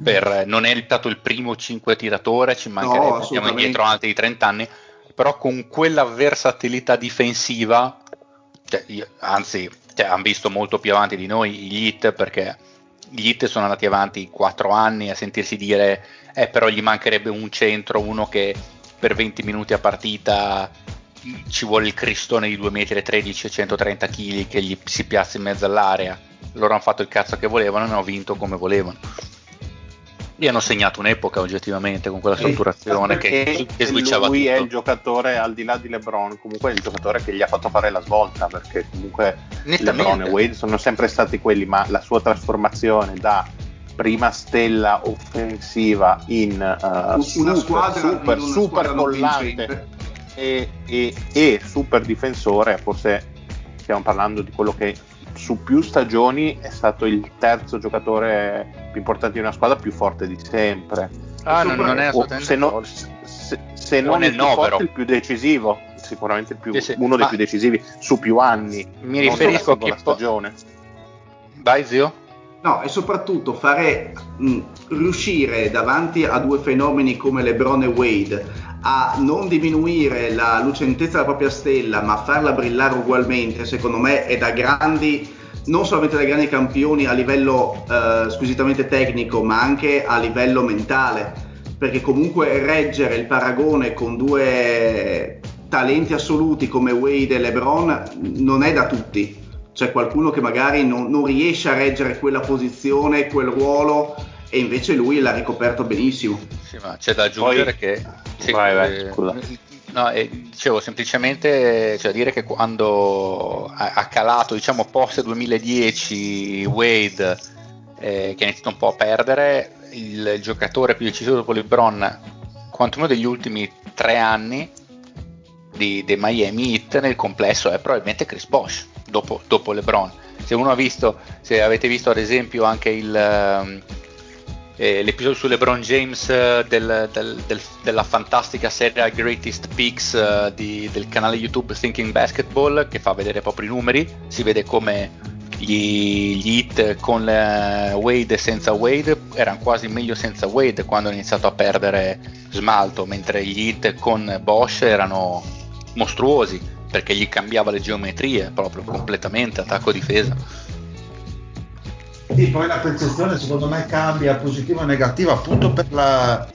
per, non è stato il primo 5 tiratore, ci mancherebbe, no, siamo indietro altri 30 anni, però con quella versatilità difensiva, cioè, io, anzi, cioè, hanno visto molto più avanti di noi gli hit perché gli hit sono andati avanti 4 anni a sentirsi dire eh, però gli mancherebbe un centro, uno che per 20 minuti a partita ci vuole il cristone di 2,13 m e 130 kg che gli si piazza in mezzo all'area. Loro hanno fatto il cazzo che volevano e hanno vinto come volevano. E hanno segnato un'epoca oggettivamente con quella strutturazione che, che switchava lui tutto. è il giocatore al di là di LeBron comunque è il giocatore che gli ha fatto fare la svolta perché comunque LeBron e Wade sono sempre stati quelli ma la sua trasformazione da prima stella offensiva in uh, una super, squadra, super, in super collante e, e, e, super difensore, forse stiamo parlando di quello che su più stagioni è stato il terzo giocatore più importante di una squadra più forte di sempre. Ah, non, non, è assolutamente se, no, se, se non il più forte, il più decisivo, sicuramente più, sì, sì. uno dei Ma più decisivi su più anni. Mi riferisco a che stagione. Vai zio? No, e soprattutto fare mh, riuscire davanti a due fenomeni come LeBron e Wade a non diminuire la lucentezza della propria stella, ma farla brillare ugualmente, secondo me è da grandi non solamente da grandi campioni a livello eh, squisitamente tecnico, ma anche a livello mentale, perché comunque reggere il paragone con due talenti assoluti come Wade e LeBron non è da tutti c'è qualcuno che magari non, non, riesce a reggere quella posizione, quel ruolo e invece lui l'ha ricoperto benissimo. Sì, ma c'è da aggiungere Poi, che... Sì, vai, vai, eh, no, eh, dicevo semplicemente cioè, dire che quando ha, ha calato, diciamo, post 2010 Wade, eh, che ha iniziato un po' a perdere, il, giocatore più decisivo dopo LeBron, quantomeno degli ultimi tre anni, di, dei Miami Heat nel complesso è probabilmente Chris Bosh dopo, dopo, LeBron. Se uno ha visto, se avete visto ad esempio anche il, ehm, eh, l'episodio su LeBron James eh, del, del, del, della fantastica serie Greatest Picks eh, del canale YouTube Thinking Basketball che fa vedere proprio i numeri, si vede come gli, gli hit con Wade e senza Wade erano quasi meglio senza Wade quando ha iniziato a perdere smalto, mentre gli hit con Bosch erano mostruosi perché gli cambiava le geometrie proprio completamente attacco-difesa. Sì, poi la percezione secondo me cambia positiva o negativa appunto per, la,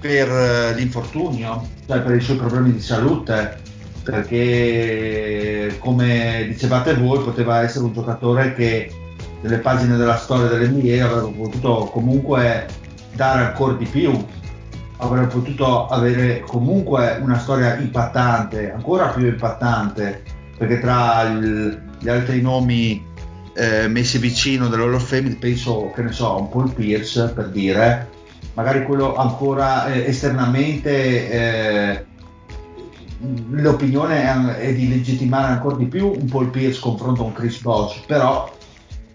per eh, l'infortunio, cioè per i suoi problemi di salute, perché come dicevate voi poteva essere un giocatore che nelle pagine della storia dell'NBA avrebbe potuto comunque dare ancora di più avrebbe potuto avere comunque una storia impattante, ancora più impattante, perché tra il, gli altri nomi eh, messi vicino dell'Hall of Fame penso, che ne so, un Paul Pierce per dire, magari quello ancora eh, esternamente eh, l'opinione è, è, di legittimare ancora di più un Paul Pierce confronto con Chris Bosch, però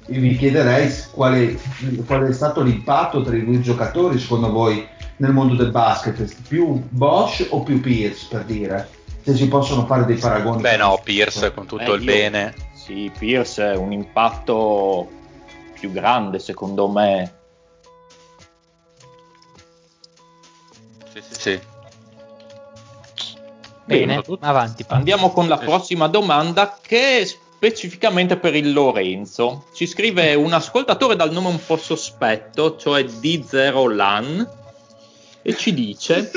vi chiederei quale, qual è stato l'impatto tra i due giocatori secondo voi nel mondo del basket, più Bosch o più Pierce per dire? Se si possono fare dei paragoni. Beh no, Pierce con tutto eh, il io, bene. Sì, Pierce è un impatto più grande secondo me. Sì, sì, sì. Bene, Bene avanti. Andiamo con la prossima domanda che è specificamente per il Lorenzo. Ci scrive un ascoltatore dal nome un po' sospetto, cioè D0LAN, e ci dice...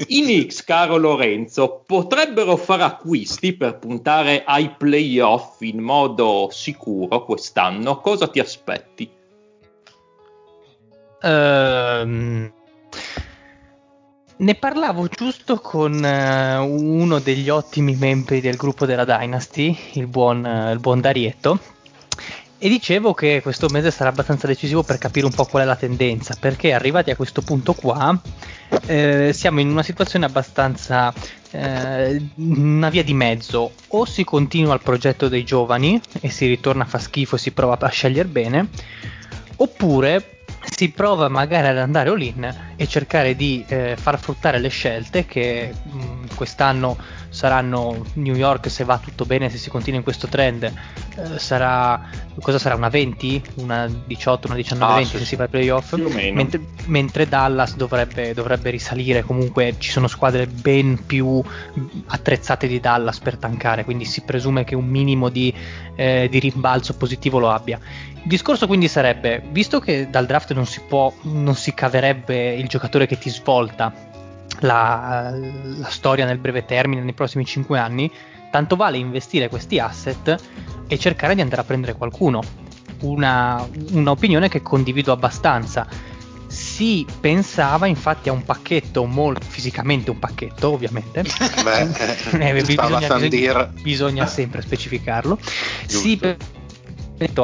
I Knicks, caro Lorenzo, potrebbero fare acquisti per puntare ai playoff in modo sicuro quest'anno. Cosa ti aspetti? Um, ne parlavo giusto con uh, uno degli ottimi membri del gruppo della Dynasty, il buon, uh, il buon Darietto, e dicevo che questo mese sarà abbastanza decisivo per capire un po' qual è la tendenza, perché arrivati a questo punto qua eh, siamo in una situazione abbastanza eh, una via di mezzo, o si continua il progetto dei giovani e si ritorna a fa schifo e si prova a scegliere bene, oppure si prova magari ad andare all-in e cercare di eh, far fruttare le scelte che mh, quest'anno saranno New York se va tutto bene, se si continua in questo trend, eh, sarà cosa sarà una 20, una 18, una 19, ah, 20 sì, se si va ai playoff, mentre, mentre, Dallas dovrebbe, dovrebbe, risalire, comunque ci sono squadre ben più attrezzate di Dallas per tankare, quindi si presume che un minimo di, eh, di rimbalzo positivo lo abbia. Il discorso quindi sarebbe, visto che dal draft non si può, non si caverebbe il giocatore che ti svolta la, la storia nel breve termine, nei prossimi 5 anni, tanto vale investire questi asset e cercare di andare a prendere qualcuno. Una, un'opinione che condivido abbastanza. Si pensava infatti a un pacchetto molto fisicamente un pacchetto, ovviamente. Beh, eh, bisogna, bisogna, bisogna, sempre specificarlo. Giusto. Si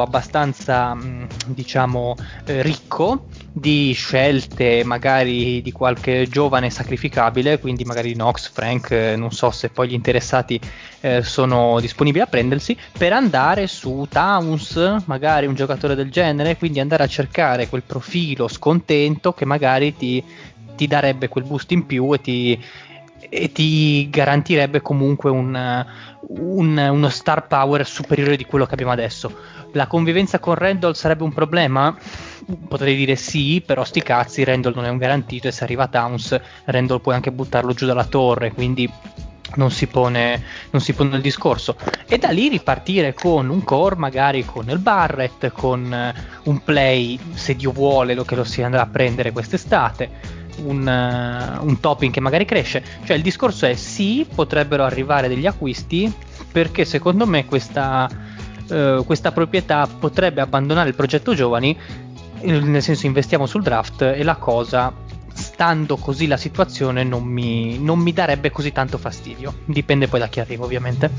abbastanza mm, diciamo eh, ricco di scelte magari di qualche giovane sacrificabile quindi magari Nox, Frank eh, non so se poi gli interessati eh, sono disponibili a prendersi per andare su Towns magari un giocatore del genere quindi andare a cercare quel profilo scontento che magari ti, ti darebbe quel boost in più e ti, e ti garantirebbe comunque un, un, uno star power superiore di quello che abbiamo adesso la convivenza con Randall sarebbe un problema? Potrei dire sì, però sti cazzi, Randall non è un garantito e se arriva Towns, Randall puoi anche buttarlo giù dalla torre, quindi non si, pone, non si pone il discorso. E da lì ripartire con un core, magari con il Barrett, con un play, se Dio vuole, lo che lo si andrà a prendere quest'estate. Un, uh, un topping che magari cresce, cioè il discorso è sì, potrebbero arrivare degli acquisti perché secondo me questa, eh, questa proprietà potrebbe abbandonare il progetto giovani, nel senso investiamo sul draft e la cosa, stando così la situazione, non mi, non mi darebbe così tanto fastidio. Dipende poi da chi arriva ovviamente.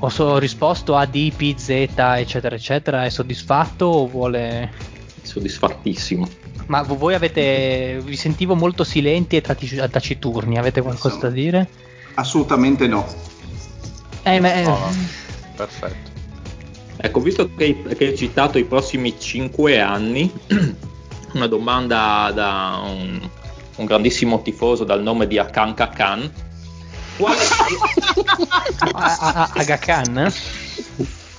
Ho so, risposto a D, P, Z, eccetera, eccetera. È soddisfatto o vuole... Soddisfattissimo. Ma voi avete. Vi sentivo molto silenti e taciturni. Avete qualcosa da dire? Assolutamente no. Eh, ma, eh. Oh, perfetto. Ecco, visto che, che hai citato i prossimi 5 anni, una domanda da un, un, grandissimo tifoso dal nome di Akan Kakan. Quali... Aga Khan?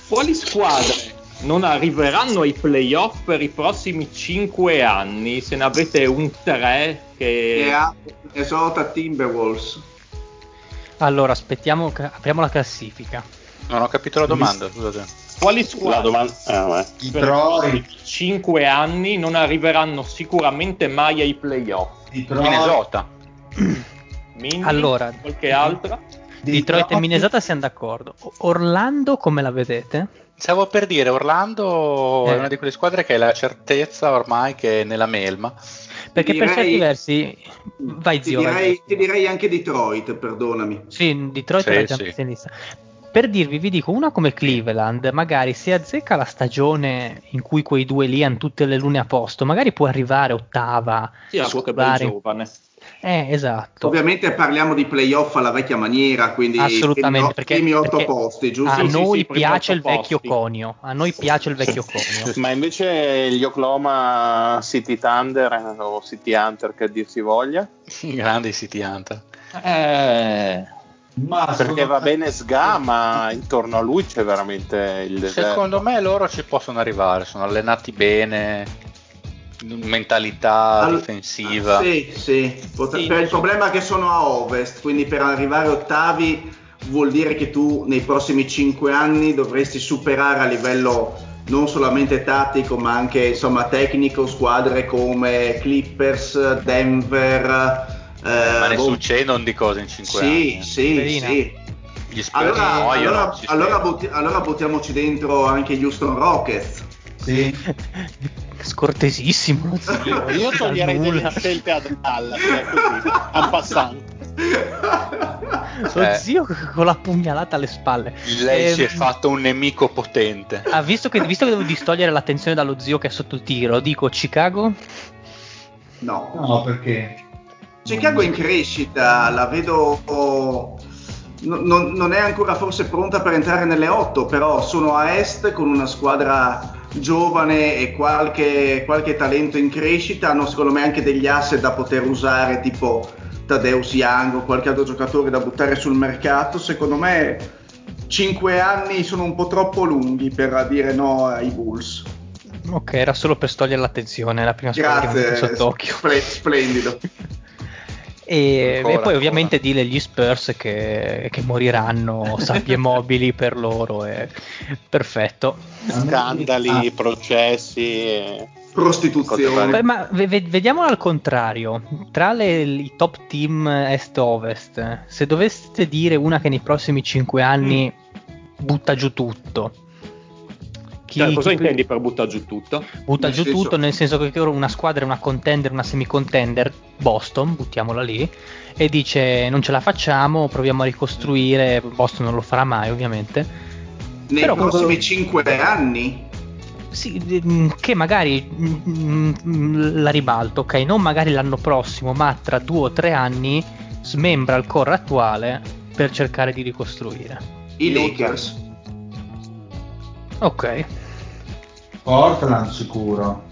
Quali squadre non arriveranno ai playoff per i prossimi 5 anni? Se ne avete un 3 che... Yeah, esorta Timberwolves. Allora, aspettiamo, apriamo la classifica. Non ho capito la domanda, scusate. Quali squadre domanda... ah, per 5 anni non arriveranno sicuramente mai ai playoff? Detroit. Minnesota. Mindy, allora, qualche altra? Detroit e Minnesota siamo d'accordo. Orlando come la vedete? Stavo per dire, Orlando eh. è una di quelle squadre che hai la certezza ormai che è nella melma. Perché direi, per certi versi... Vai zio. Ti direi, ti direi anche Detroit, perdonami. Sì, Detroit sì, era già sì per dirvi, vi dico, una come Cleveland, magari se azzecca la stagione in cui quei due lì hanno tutte le lune a posto, magari può arrivare ottava. Sì, bel giovane. Eh, esatto. Ovviamente parliamo di playoff alla vecchia maniera, quindi assolutamente perché, primi otto perché posti, giusto? A Sì, noi sì, piace il vecchio posti. conio. A noi piace il vecchio conio. Ma invece gli Oklahoma City Thunder eh, o City Hunter che dir si voglia, Grandi City Hunter. Eh, Ma perché va bene Sga, ma intorno a lui c'è veramente il deserto. Secondo me loro ci possono arrivare, sono allenati bene, mentalità Al- difensiva. Sì, sì. Potre- Sì, per il problema è che sono a ovest, quindi per arrivare ottavi vuol dire che tu nei prossimi 5 anni dovresti superare a livello non solamente tattico ma anche insomma tecnico squadre come Clippers, Denver. eh, Ma ne boh, succedono di cose in 5 Sì, anni. sì, Verina. sì. Gli Spurs Allora, muoiono, allora- allora butti- allora buttiamoci dentro anche Houston Rockets. Sì. Scortesissimo. lo zio. Io toglierei delle scelte a Dallas, eh, così, en passant. Suo Eh. zio con la pugnalata alle spalle. Lei si è Ehm, fatto un nemico potente. Ah, visto che, visto che devo distogliere l'attenzione dallo zio che è sotto il tiro, dico Chicago. No. No, perché? Chicago è in crescita, la vedo. non- non, non è ancora forse pronta per entrare nelle 8, però sono a est con una squadra giovane e qualche, qualche talento in crescita. Hanno secondo me anche degli asset da poter usare, tipo Tadeusz Young o qualche altro giocatore da buttare sul mercato. Secondo me 5 anni sono un po' troppo lunghi per dire no ai Bulls. Ok, era solo per togliere l'attenzione, la prima squadra che mi sott'occhio. spre- splendido. E, Ancora, e poi ancora. ovviamente dire gli Spurs che, che moriranno sabbie mobili per loro. È perfetto. Scandali, processi. e- Prostituzione. Beh, ma ve- ve- vediamolo al contrario, tra le- i top team est-ovest, se doveste dire una che nei prossimi 5 anni butta giù tutto, chi, cioè, cosa chi- intendi per buttare giù tutto? butta Nel giù senso- tutto nel senso che loro una squadra è una contender, una semi-contender, Boston, buttiamola lì, e dice non ce la facciamo, proviamo a ricostruire, Boston non lo farà mai ovviamente, Nei Però prossimi comunque- 5 anni? Sì, mm, che magari mm, mm, la ribalto, ok? Non magari l'anno prossimo, ma tra due o tre anni smembra il core attuale per cercare di ricostruire. I Lakers. Ok. Portland sicuro.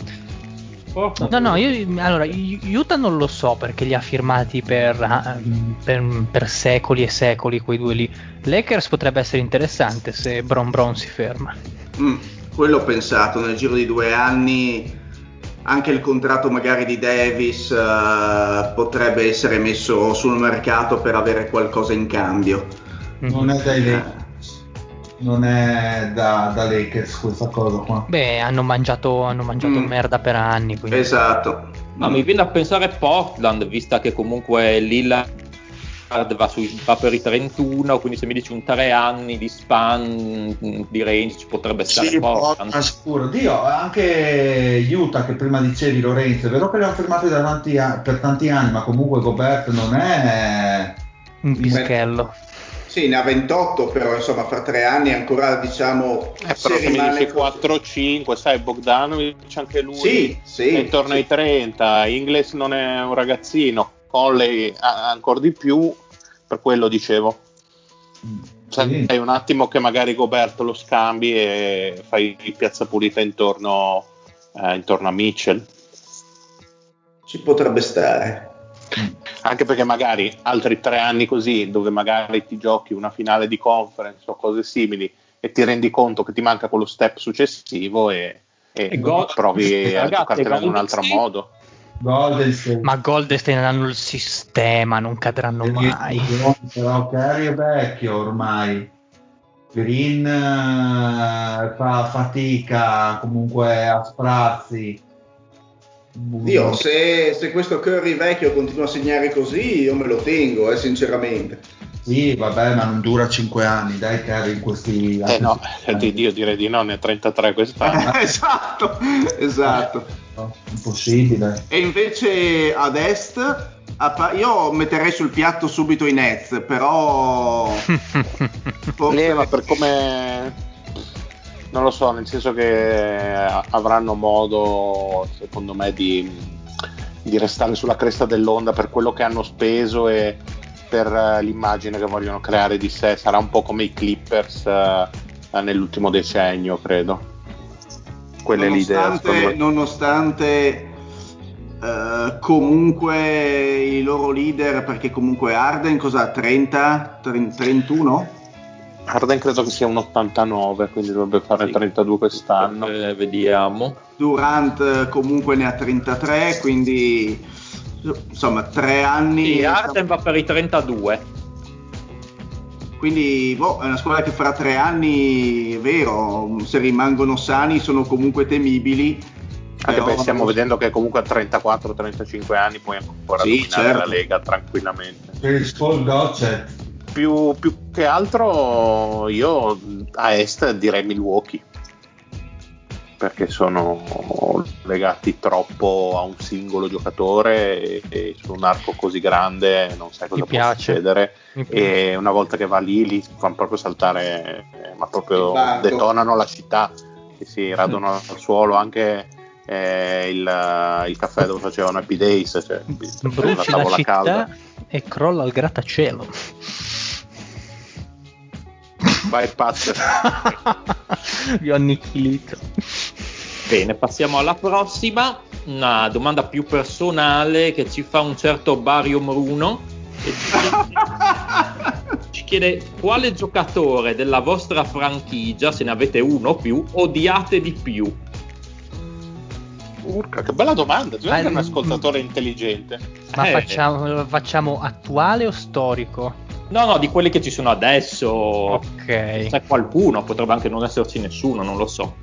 No, no, io allora Utah non lo so perché li ha firmati per, ah, per, per secoli e secoli quei due lì. Lakers potrebbe essere interessante se Bron Bron si ferma. Mm, quello ho pensato, nel giro di due anni anche il contratto magari di Davis eh, potrebbe essere messo sul mercato per avere qualcosa in cambio. Non è dai Eh, Lakers. Non è da, da Lakers questa cosa qua. Beh, hanno mangiato, hanno mangiato Mm. merda per anni. Quindi... Esatto. No, mi viene a pensare Portland, vista che comunque Lillard va, sui- va per i 31, quindi se mi dici un 3 anni di span mm, di range ci potrebbe stare Sì, Portland. Portland sicuro. Dio, anche Utah che prima dicevi Lorenzo, è vero che li hanno firmati da tanti a- per tanti anni, ma comunque Gobert non è... Un pischello. Sì, ne ha 28, però insomma fra tre anni ancora diciamo Eh, però se rimane dici co- 4-5, sai, Bogdanovic anche lui Sì, sì, è intorno sì. ai 30, Ingles non è un ragazzino, Conley ancora di più, per quello dicevo. Sai un attimo che magari Goberto lo scambi e fai piazza pulita intorno, eh, intorno a Mitchell. ci potrebbe stare. Anche perché magari altri tre anni così, dove magari ti giochi una finale di conference o cose simili e ti rendi conto che ti manca quello step successivo e, e E Go- provi a giocartela in un altro State- modo. Golden State. Ma Golden State hanno il sistema, non cadranno mai. Però Curry è vecchio ormai. Green eh, fa fatica comunque a sprazzi. Dio, se, se questo Curry vecchio continua a segnare così, io me lo tengo, eh, sinceramente. Sì, vabbè, ma non dura 5 anni, dai Curry in questi Eh no, eh, di- io direi di no, ne ha 33 quest'anno. esatto, esatto. No, Impossibile. E invece ad est, io metterei sul piatto subito i Nets, però... forse- ma per come non lo so, nel senso che avranno modo, secondo me, di, di restare sulla cresta dell'onda per quello che hanno speso e per uh, l'immagine che vogliono creare di sé. Sarà un po' come i Clippers uh, nell'ultimo decennio, credo. Quelle nonostante, l'idea. Nonostante uh, comunque i loro leader, perché comunque Arden cosa 30, 31? Arden credo che sia un 89, quindi dovrebbe fare sì. 32 quest'anno. Eh, vediamo. Durant comunque ne ha 33, quindi insomma tre anni. Sì, Arden va per i 32. Quindi boh, è una squadra che fra tre anni, è vero, se rimangono sani sono comunque temibili. Anche perché stiamo vedendo che comunque a 34-35 anni puoi ancora sì, dominare certo. la Lega tranquillamente. Per il Paul Gossett più, più, che altro io a est direi Milwaukee perché sono legati troppo a un singolo giocatore e, e su un arco così grande non sai cosa Mi può piace. succedere. E una volta che va lì li fanno proprio saltare eh, ma proprio detonano la città che si radono al suolo anche eh, il, il, caffè dove facevano Happy Days cioè, bruci la, la città calda. e crolla il grattacielo Pazzo. Vi ho annichilito. Bene, passiamo alla prossima. Una domanda più personale che ci fa un certo Bario Bruno. Ci chiede quale giocatore della vostra franchigia, se ne avete uno o più, odiate di più? Urca, che bella domanda, tu sei un ascoltatore intelligente. Ma eh, facciamo, facciamo attuale o storico? No, no, di quelli che ci sono adesso. Ok. C'è qualcuno, potrebbe anche non esserci nessuno, non lo so.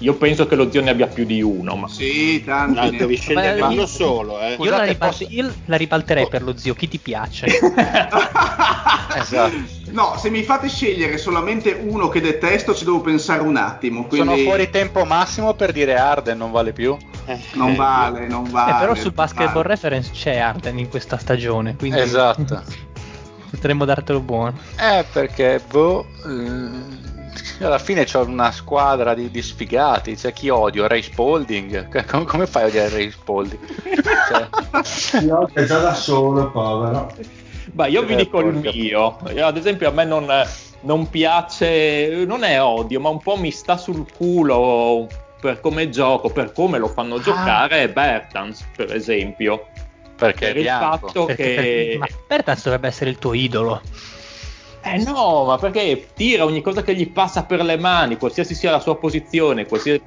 Io penso che lo zio ne abbia più di uno. Ma... Sì, tanti. No, devi scegliere uno solo. Eh. Io, la ripal- posso... io, la ribalterei oh. per lo zio. Chi ti piace? esatto. No, se mi fate scegliere solamente uno che detesto, ci devo pensare un attimo. Quindi... Sono fuori tempo massimo per dire Arden, non vale più. Eh, non vale, non vale. Eh, però sul basketball vale. reference c'è Arden in questa stagione. Quindi... Esatto. Potremmo dartelo buono. Eh, perché boh. Eh, alla fine c'ho una squadra di, di sfigati. C'è chi odio? Ray Spalding. Come, come fai a odiare Ray Spalding? cioè... Io è già da solo, povero. Ma io vi eh, dico il mio. Io, ad esempio, a me non, non piace, non è odio, ma un po' mi sta sul culo per come gioco, per come lo fanno ah. giocare Bertans, per esempio. Perché per il fatto perché, che... Perché, ma Bertans dovrebbe essere il tuo idolo. Eh no, ma perché tira ogni cosa che gli passa per le mani, qualsiasi sia la sua posizione, qualsiasi,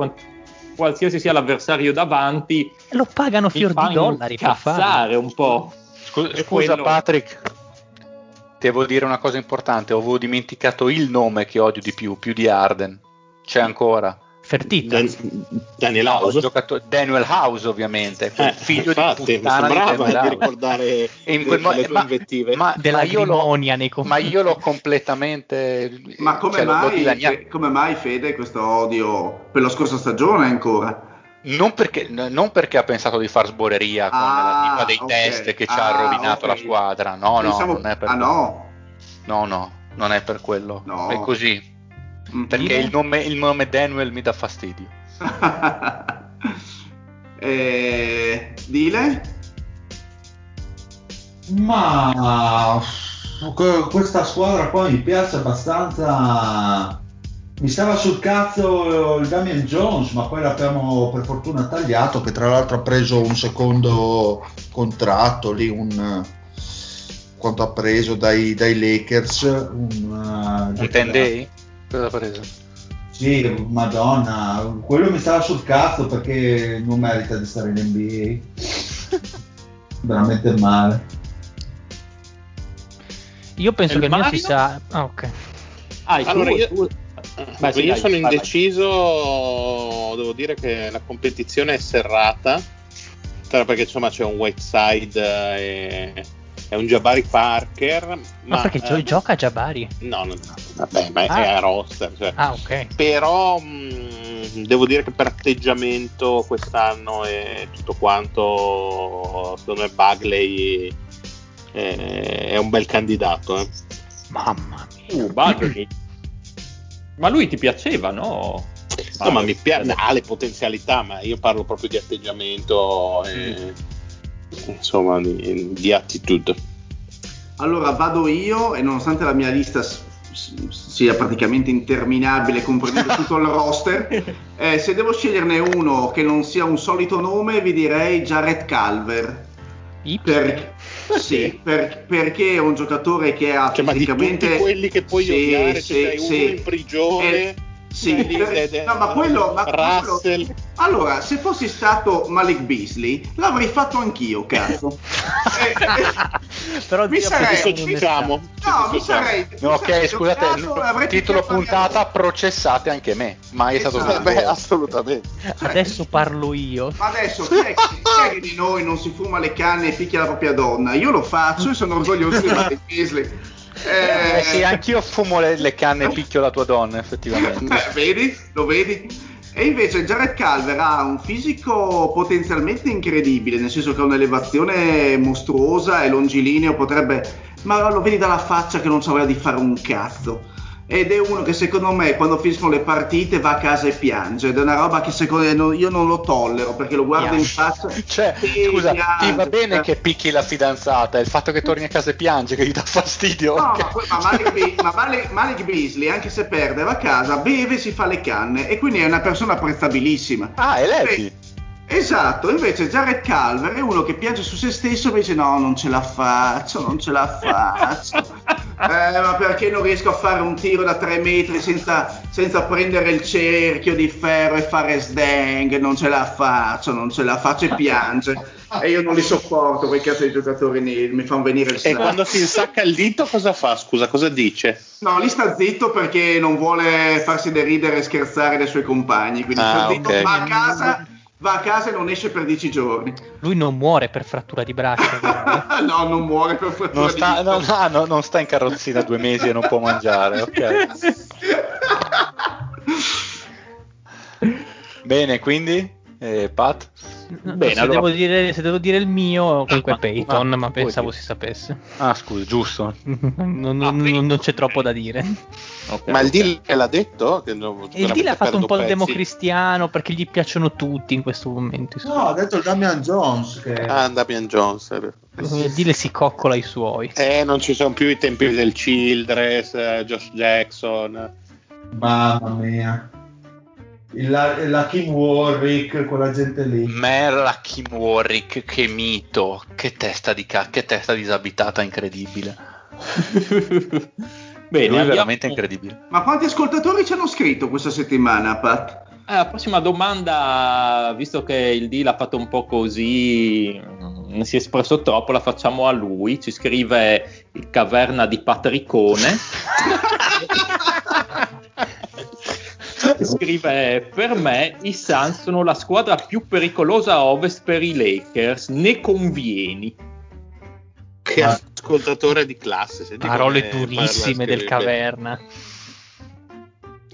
qualsiasi sia l'avversario davanti. E lo pagano fior di dollari per fare un po'. Scusa, scusa quello... Patrick, devo dire una cosa importante, avevo dimenticato il nome che odio di più, più di Arden. C'è ancora. Fertita. Dan- Daniel House. No, giocato- Daniel House ovviamente, eh, figlio infatti, di puttana mi sembrava di, di ricordare in quel mo- le tue ma, invettive. Ma, ma, io l'ho, ma io l'ho completamente... Ma come, cioè, mai, fe- come mai Fede questo odio per la scorsa stagione ancora? Non perché, non perché, ha pensato di far sboreria con ah, la tipa dei okay. test che ci ah, ha rovinato okay. la squadra. No, Pensavo... no, non è per ah, no? No, no, non è per quello. No. È così. Mm. Perché il nome, il nome Daniel mi dà fastidio. eh, Dile? Ma questa squadra qua mi piace abbastanza. Mi stava sul cazzo il Damian Jones, ma poi l'abbiamo per fortuna tagliato, che tra l'altro ha preso un secondo contratto lì, un, quanto ha preso dai, dai Lakers. Un, uh, un 10 day? Cosa ha preso? Sì, madonna, quello mi stava sul cazzo perché non merita di stare in NBA. Veramente male. Io penso che il mio si sa... Ah, ok. Ah, allora, tu, io, tu... Beh, sì, io dai, sono vai, indeciso, vai. devo dire che la competizione è serrata, perché insomma c'è un Whiteside e è un Jabari Parker. Ma, ma perché eh, gioca Jabari? No, no, no, vabbè, ma ah. è a roster. Cioè. Ah, ok. Però mh, mm, devo dire che per atteggiamento quest'anno e tutto quanto, secondo me Bagley è, è un bel candidato. Eh. Mamma mia. Uh, Bagley. ma lui ti piaceva, no? No, ma mi piace, ha le potenzialità, ma io parlo proprio di atteggiamento. E... Mm insomma, di, di attitude. Allora vado io e nonostante la mia lista sia praticamente interminabile comprendendo tutto il roster, eh, se devo sceglierne uno che non sia un solito nome vi direi Jared Calver. Per, sì, per, perché è un giocatore che ha cioè, fisicamente... Ma di tutti quelli che puoi sì, odiare, sì, sì. uno in prigione... Eh, sì, per, no, ma quello, ma Russell. Quello, allora, se fossi stato Malik Beasley, l'avrei fatto anch'io, cazzo. eh, eh, Però mi sarei diciamo, No, mi sarei no, Ok, sarei scusate, il titolo puntata processate anche me. Mai esatto. è stato esatto. Beh, assolutamente. Adesso parlo io. Ma adesso chi è, chi è, che di noi non si fuma le canne e picchia la propria donna? Io lo faccio e sono orgoglioso di Malik Beasley. Eh, eh sì, anch'io fumo le, le canne e picchio la tua donna, effettivamente. Eh, vedi? Lo vedi? E invece Jared Calver ha un fisico potenzialmente incredibile, nel senso che ha un'elevazione mostruosa e longilineo, potrebbe... Ma lo vedi dalla faccia che non sapeva di fare un cazzo ed è uno che secondo me quando finiscono le partite va a casa e piange. Ed è una roba che secondo me io non lo tollero perché lo guardo in faccia cioè scusa piange, ti va bene che picchi la fidanzata? Il fatto che torni a casa e piange che gli dà fastidio? No ma, ma, Malik, ma Malik, Malik, Beasley anche se perde va a casa beve si fa le canne. E quindi è una persona apprezzabilissima. Ah è Levi Esatto, invece Jared Calver è uno che piange su se stesso e dice no, non ce la faccio, non ce la faccio. eh, ma perché non riesco a fare un tiro da tre metri senza, senza, prendere il cerchio di ferro e fare sdang? Non ce la faccio, non ce la faccio e piange. E io non li sopporto quei cazzo di giocatori mi fanno venire il sangue. E quando si insacca il dito cosa fa? Scusa, cosa dice? No, lì sta zitto perché non vuole farsi deridere e scherzare dai suoi compagni. Quindi ah, sta zitto, okay. ma a casa va a casa e non esce per dieci giorni. Lui non muore per frattura di braccio. no, non muore per frattura non sta, di braccio. No, no, non sta in carrozzina due mesi e non può mangiare, ok. Bene, quindi, eh, Pat? Bene, se, allora... devo dire, se, devo dire, il mio, comunque ah, Peyton, ah, ma pensavo si sapesse. Ah, scusa, giusto. non, non, non, non, c'è troppo da dire. Okay, ma il okay. deal l'ha detto? Che il deal ha fatto un po' il democristiano perché gli piacciono tutti in questo momento. No, ha detto il Damian Jones. Che... Ah, Damian Jones. Il deal si coccola i suoi. Eh, non ci sono più i tempi del Childress, eh, Josh Jackson. Mamma mia la, la Kim Warwick, quella gente lì. Merla Kim Warwick, che mito, che testa di ca- che testa disabitata incredibile. Bene, Lui è veramente incredibile. Ma quanti ascoltatori ci hanno scritto questa settimana, Pat? Eh, la prossima domanda, visto che il deal ha fatto un po' così, non mm, si è espresso troppo, la facciamo a lui. Ci scrive il caverna di Patricone. scrive per me i Suns sono la squadra più pericolosa a ovest per i Lakers. Ne convieni. Che ah. ascoltatore di classe parole durissime del caverna.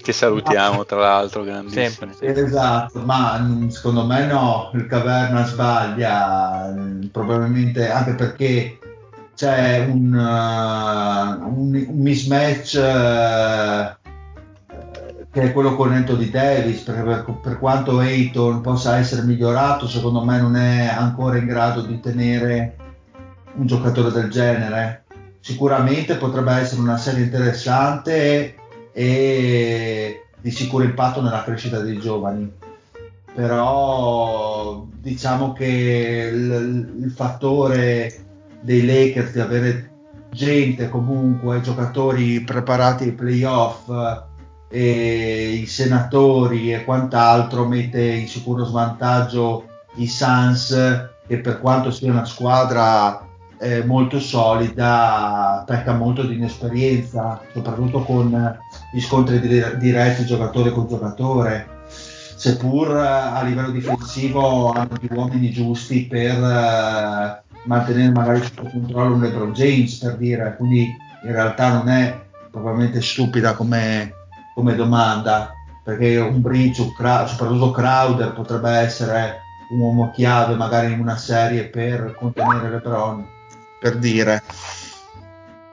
Che salutiamo tra l'altro grandissimo. Esatto ma mm, secondo me no il caverna sbaglia mm, probabilmente anche perché c'è un, uh, un, un mismatch uh, che è quello con Anthony Davis, perché per, per quanto Ayton possa essere migliorato, secondo me non è ancora in grado di tenere un giocatore del genere. Sicuramente potrebbe essere una serie interessante e di sicuro impatto nella crescita dei giovani. Però diciamo che il, il fattore dei Lakers di avere gente comunque, giocatori preparati ai playoff, e i senatori e quant'altro mette in sicuro svantaggio i Suns che per quanto sia una squadra eh, molto solida pecca molto di inesperienza soprattutto con gli scontri diretti giocatore con giocatore. Seppur a livello difensivo hanno gli uomini giusti per eh, mantenere magari sotto controllo un LeBron James per dire. Quindi in realtà non è probabilmente stupida come come domanda, perché un bridge, soprattutto Crowder, potrebbe essere un uomo chiave magari in una serie per contenere LeBron, per dire.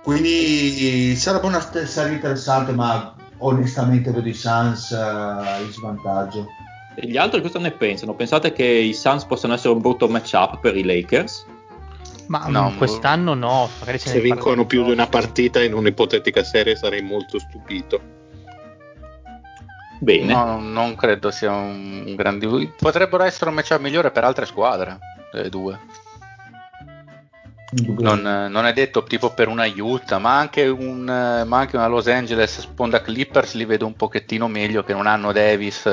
Quindi sarebbe una serie interessante, ma onestamente vedo i Suns uh, in svantaggio. E gli altri cosa ne pensano? Pensate che i Suns possano essere un brutto matchup per i Lakers? Ma no, quest'anno no, magari se, se vincono più di una partita in un'ipotetica serie sarei molto stupito. Bene. No, non credo sia un grande. Potrebbero essere un matchup migliore per altre squadre, le due. Non, non, è detto tipo per una Utah, ma anche, un, ma anche una Los Angeles sponda Clippers li vedo un pochettino meglio che non hanno Davis,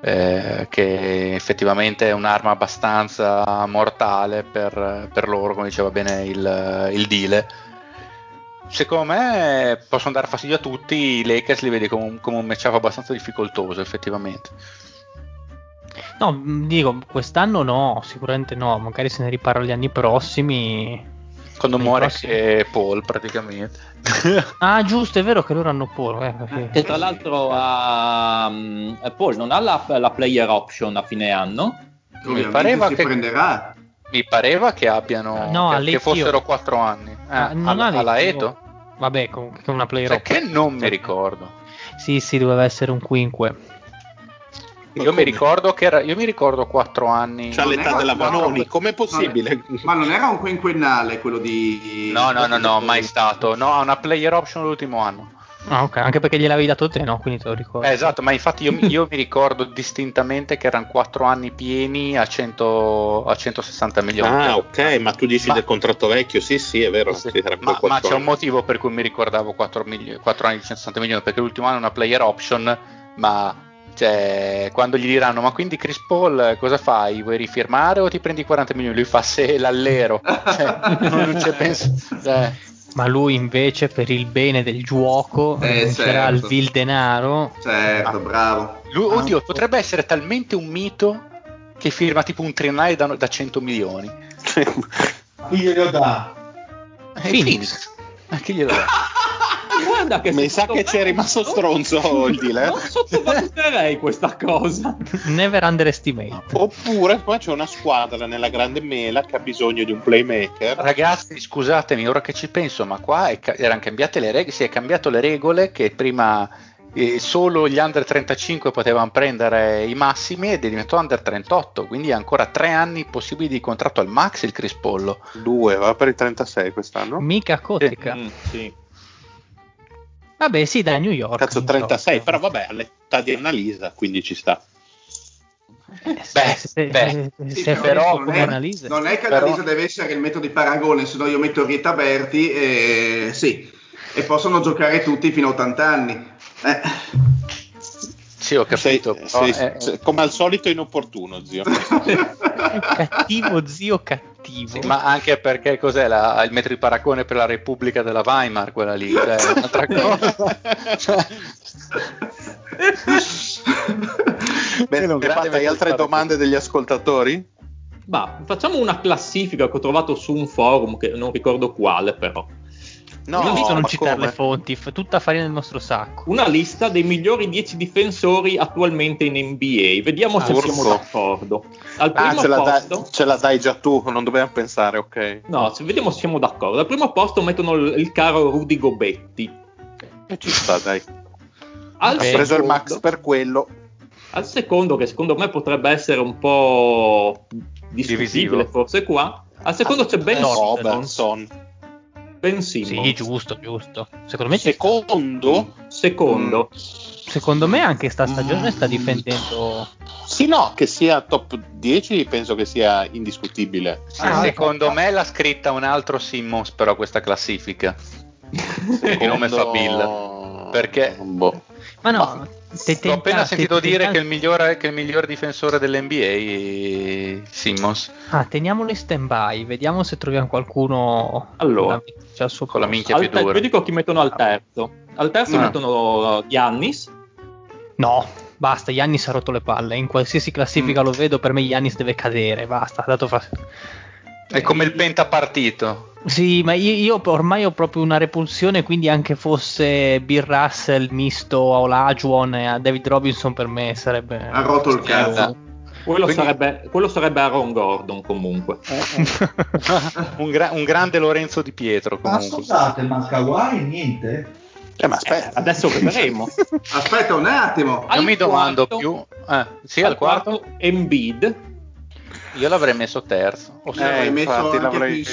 eh, che effettivamente è un'arma abbastanza mortale per, per loro, come diceva bene il, il Dile. Secondo me possono dare fastidio a tutti, i Lakers li vedi come un, come un matchup abbastanza difficoltoso effettivamente. No, dico, quest'anno no, sicuramente no, magari se ne riparla gli anni prossimi. Quando muore prossimi... che Paul praticamente. ah, giusto, è vero che loro hanno Paul. Eh, perché... Che tra l'altro uh, Paul non ha la, la, player option a fine anno. Mi pareva che prenderà. Mi pareva che abbiano no, che, che fossero 4 anni. Eh, ah, non alla, alla Eto? Vabbè, comunque una player cioè, option. Che non mi ricordo. Sì, sì, doveva essere un quinque. Io mi, ricordo che era, io mi ricordo 4 anni. C'ha l'età della Vanoni, com'è possibile? Ma non era un quinquennale quello di. No, no, no, no, mai stato. No, ha una player option l'ultimo anno. Ah, ok, anche perché gliel'avevi dato te, no? Quindi te lo ricordo. Eh, esatto, ma infatti io, io, mi ricordo distintamente che erano 4 anni pieni a, 100, a 160 milioni. Ah, ok, ma tu dici ma, del contratto vecchio, sì, sì, è vero. Sì, ma, ma c'è un motivo per cui mi ricordavo 4, mili- 4 anni di 160 milioni, perché l'ultimo anno è una player option, ma cioè, quando gli diranno, ma quindi Chris Paul cosa fai? Vuoi rifirmare o ti prendi 40 milioni? Lui fa se l'allero. cioè, non c'è penso. Cioè. Ma lui invece per il bene del gioco eh, certo. il vil denaro. Certo, ah. bravo. Lui, oddio, potrebbe essere talmente un mito che firma tipo un triennale da, da 100 milioni. Chi glielo dà? Eh, Phoenix. Phoenix. Ma chi glielo dà? guarda che mi sa che c'è rimasto stronzo il dealer. Non sottovaluterei questa cosa. Never underestimate. Oppure poi c'è una squadra nella grande mela che ha bisogno di un playmaker. Ragazzi, scusatemi, ora che ci penso, ma qua è, erano cambiate le regole, si è cambiato le regole che prima eh, solo gli under 35 potevano prendere i massimi ed è diventato under 38, quindi ha ancora tre anni possibili di contratto al max il Crispollo. Due, va per i 36 quest'anno. Mica Kotica. Eh, mm, sì. Vabbè, sì, da New York. Cazzo, 36, però vabbè, all'età di Annalisa, quindi ci sta. Eh, beh, se, beh sì, se però, non, è, non è che Annalisa deve essere il metodo di paragone, se no io metto Rita Berti e sì, e possono giocare tutti fino a 80 anni. Eh. Sì, ho capito. Sei, sei, è... come al solito inopportuno, zio. cattivo, zio cattivo. Sì, ma anche perché cos'è la, il metro di paragone per la Repubblica della Weimar, quella lì, cioè, un'altra cosa. Bene, grazie, hai altre domande degli ascoltatori? Bah, facciamo una classifica che ho trovato su un forum, che non ricordo quale però. No, non visto non citare come? le fonti, f- tutta farina nel nostro sacco. Una lista dei migliori 10 difensori attualmente in NBA. Vediamo ah, se orco. siamo d'accordo. Al ah, primo ce, la posto, dai, ce la dai già tu, non dobbiamo pensare, ok. No, se, vediamo se siamo d'accordo. Al primo posto mettono il, il caro Rudy Gobetti. E ci sta, dai. Al ha preso il max per quello. Al secondo, che secondo me potrebbe essere un po' discutibile, forse qua. Al secondo c'è Ben Robinson. Ben Simmons. Sì, giusto, giusto. Secondo me secondo, secondo. Secondo me anche sta stagione mm. sta difendendo Sì, no, che sia top 10 penso che sia indiscutibile. Sì, ah, secondo ecco. me l'ha scritta un altro Simmons però questa classifica. Il nome fa Bill. Perché boh. Ma no, te, ho appena te, sentito dire che, il migliore, che il miglior difensore dell'NBA è Simmons. Ah, teniamolo in stand by, vediamo se troviamo qualcuno allora, cioè, con la minchia più dura. Io dico chi mettono al terzo. Al terzo ah. mettono Giannis. No, basta, Giannis ha rotto le palle. In qualsiasi classifica mm. lo vedo, per me Giannis deve cadere, basta, ha dato fastidio. È come il pentapartito. Sì, ma io, io, ormai ho proprio una repulsione, quindi anche fosse Bill Russell misto a Olajuwon e a David Robinson per me sarebbe... Ha rotto il cazzo. Quello, quindi... sarebbe, quello, sarebbe, Aaron Gordon comunque. un, gra- un, grande Lorenzo Di Pietro comunque. Ma scusate, ma Kawhi niente? Eh, ma aspetta, eh, adesso vedremo. aspetta un attimo. Io mi domando più. Eh, sì, al, al quarto, quarto Embiid Io l'avrei messo terzo. O se eh, anche l'avrei.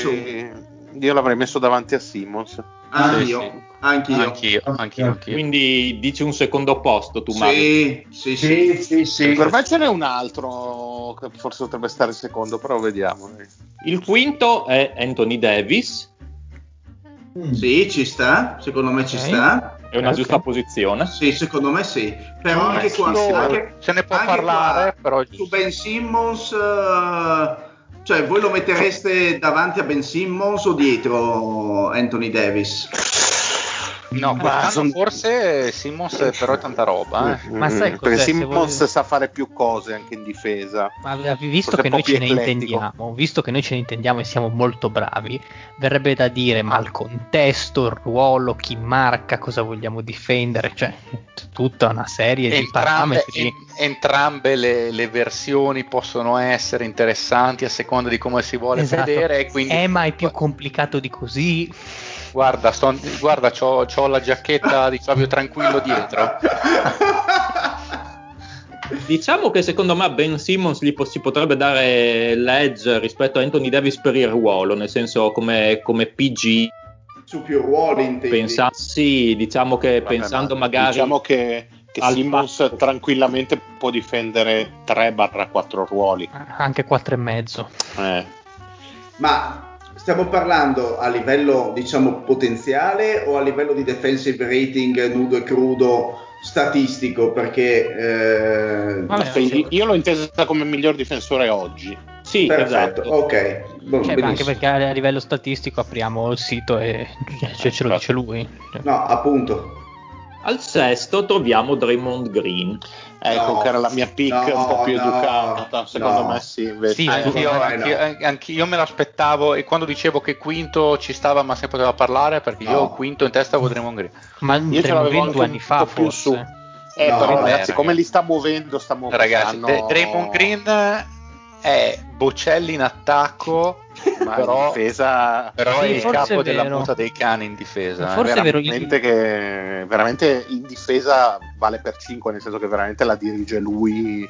Io l'avrei messo davanti a Simmons. Anch'io, sì, sì. Anch'io. Anch'io, anch'io, anch'io. Quindi dici un secondo posto tu, Mario? Sì, sì, sì, sì, Per me ce n'è un altro che forse potrebbe stare secondo, però vediamo. Il quinto è Anthony Davis. Mm. Sì, ci sta, secondo me ci okay. sta. È una okay. giusta posizione? Sì, secondo me sì. Però anche qua, anche, se ne può parlare, qua, però su Ben Simmons uh, cioè, voi lo mettereste davanti a Ben Simmons o dietro Anthony Davis? No, quest'anno forse Simmons però è tanta roba. Eh. Ma sai Perché Simmons vuoi... sa fare più cose anche in difesa. Ma visto che noi ce ne intendiamo, visto che noi ce ne intendiamo e siamo molto bravi, verrebbe da dire ma il contesto, il ruolo, chi marca, cosa vogliamo difendere, cioè tutta una serie entrambe, di parametri. entrambe le, le, versioni possono essere interessanti a seconda di come si vuole esatto. vedere. Quindi... È mai più complicato di così? Guarda, sto, guarda c'ho, c'ho la giacchetta di Fabio Tranquillo dietro. Diciamo che secondo me Ben Simmons gli si potrebbe dare l'edge rispetto a Anthony Davis per il ruolo, nel senso come, come PG. Su più ruoli intendi? Pensa, sì, diciamo che Vabbè, pensando ma magari... Diciamo che, che Simmons fatto. tranquillamente può difendere 3-4 ruoli. Anche 4 e mezzo. Eh. Ma Stiamo parlando a livello, diciamo, potenziale o a livello di defensive rating nudo e crudo statistico? Perché eh, Vabbè, io l'ho intesa come miglior difensore oggi. Sì, perfetto. Esatto. Ok, cioè, anche perché a livello statistico apriamo il sito e cioè, ce lo dice lui. No, appunto. Al sesto troviamo Draymond Green. Ecco no, che era la mia pick no, un po' più no, educata, secondo me sì. Invece. Sì, anch'io, anch'io, anch'io, me l'aspettavo e quando dicevo che quinto ci stava ma se poteva parlare perché io quinto in testa avevo Draymond Green. Ma io ce l'avevo due anni fa più su. Eh, però ragazzi, come li sta muovendo, sta muovendo. Ragazzi, Draymond Green è Bocelli in attacco ma però, difesa, però sì, è il capo della muta dei cani in difesa. Forse è veramente che veramente in difesa vale per 5, nel senso che veramente la dirige lui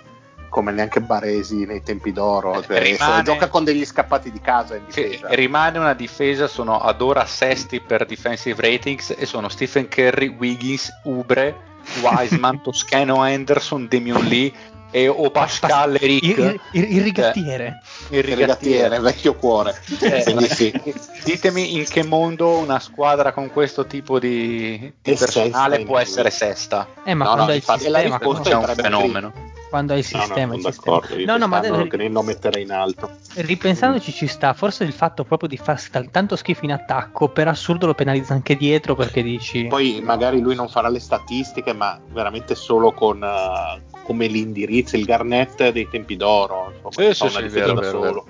come neanche Baresi nei tempi d'oro. Cioè, rimane, gioca con degli scappati di casa in difesa. Rimane una difesa, sono ad ora sesti per defensive ratings e sono Stephen Curry, Wiggins, Ubre, Wiseman, Toscano Anderson, Damian Lee e o Pascal Eric. il, il, il, rigattiere. Eh, il rigattiere, vecchio cuore. Eh, sì. ditemi in che mondo una squadra con questo tipo di, di personale può essere sesta. Eh ma no, no, infatti, sistema, la risposta è un fenomeno quando hai il sistema. No, no, sono d'accordo, no, no, ma deve... lo metterei in alto. Ripensandoci ci sta, forse il fatto proprio di farsi tanto schifo in attacco, per assurdo lo penalizza anche dietro perché dici... Poi magari lui non farà le statistiche, ma veramente solo con uh, come l'indirizzo, il garnet dei tempi d'oro. Insomma, sì, sì, sì, vero, da vero, solo.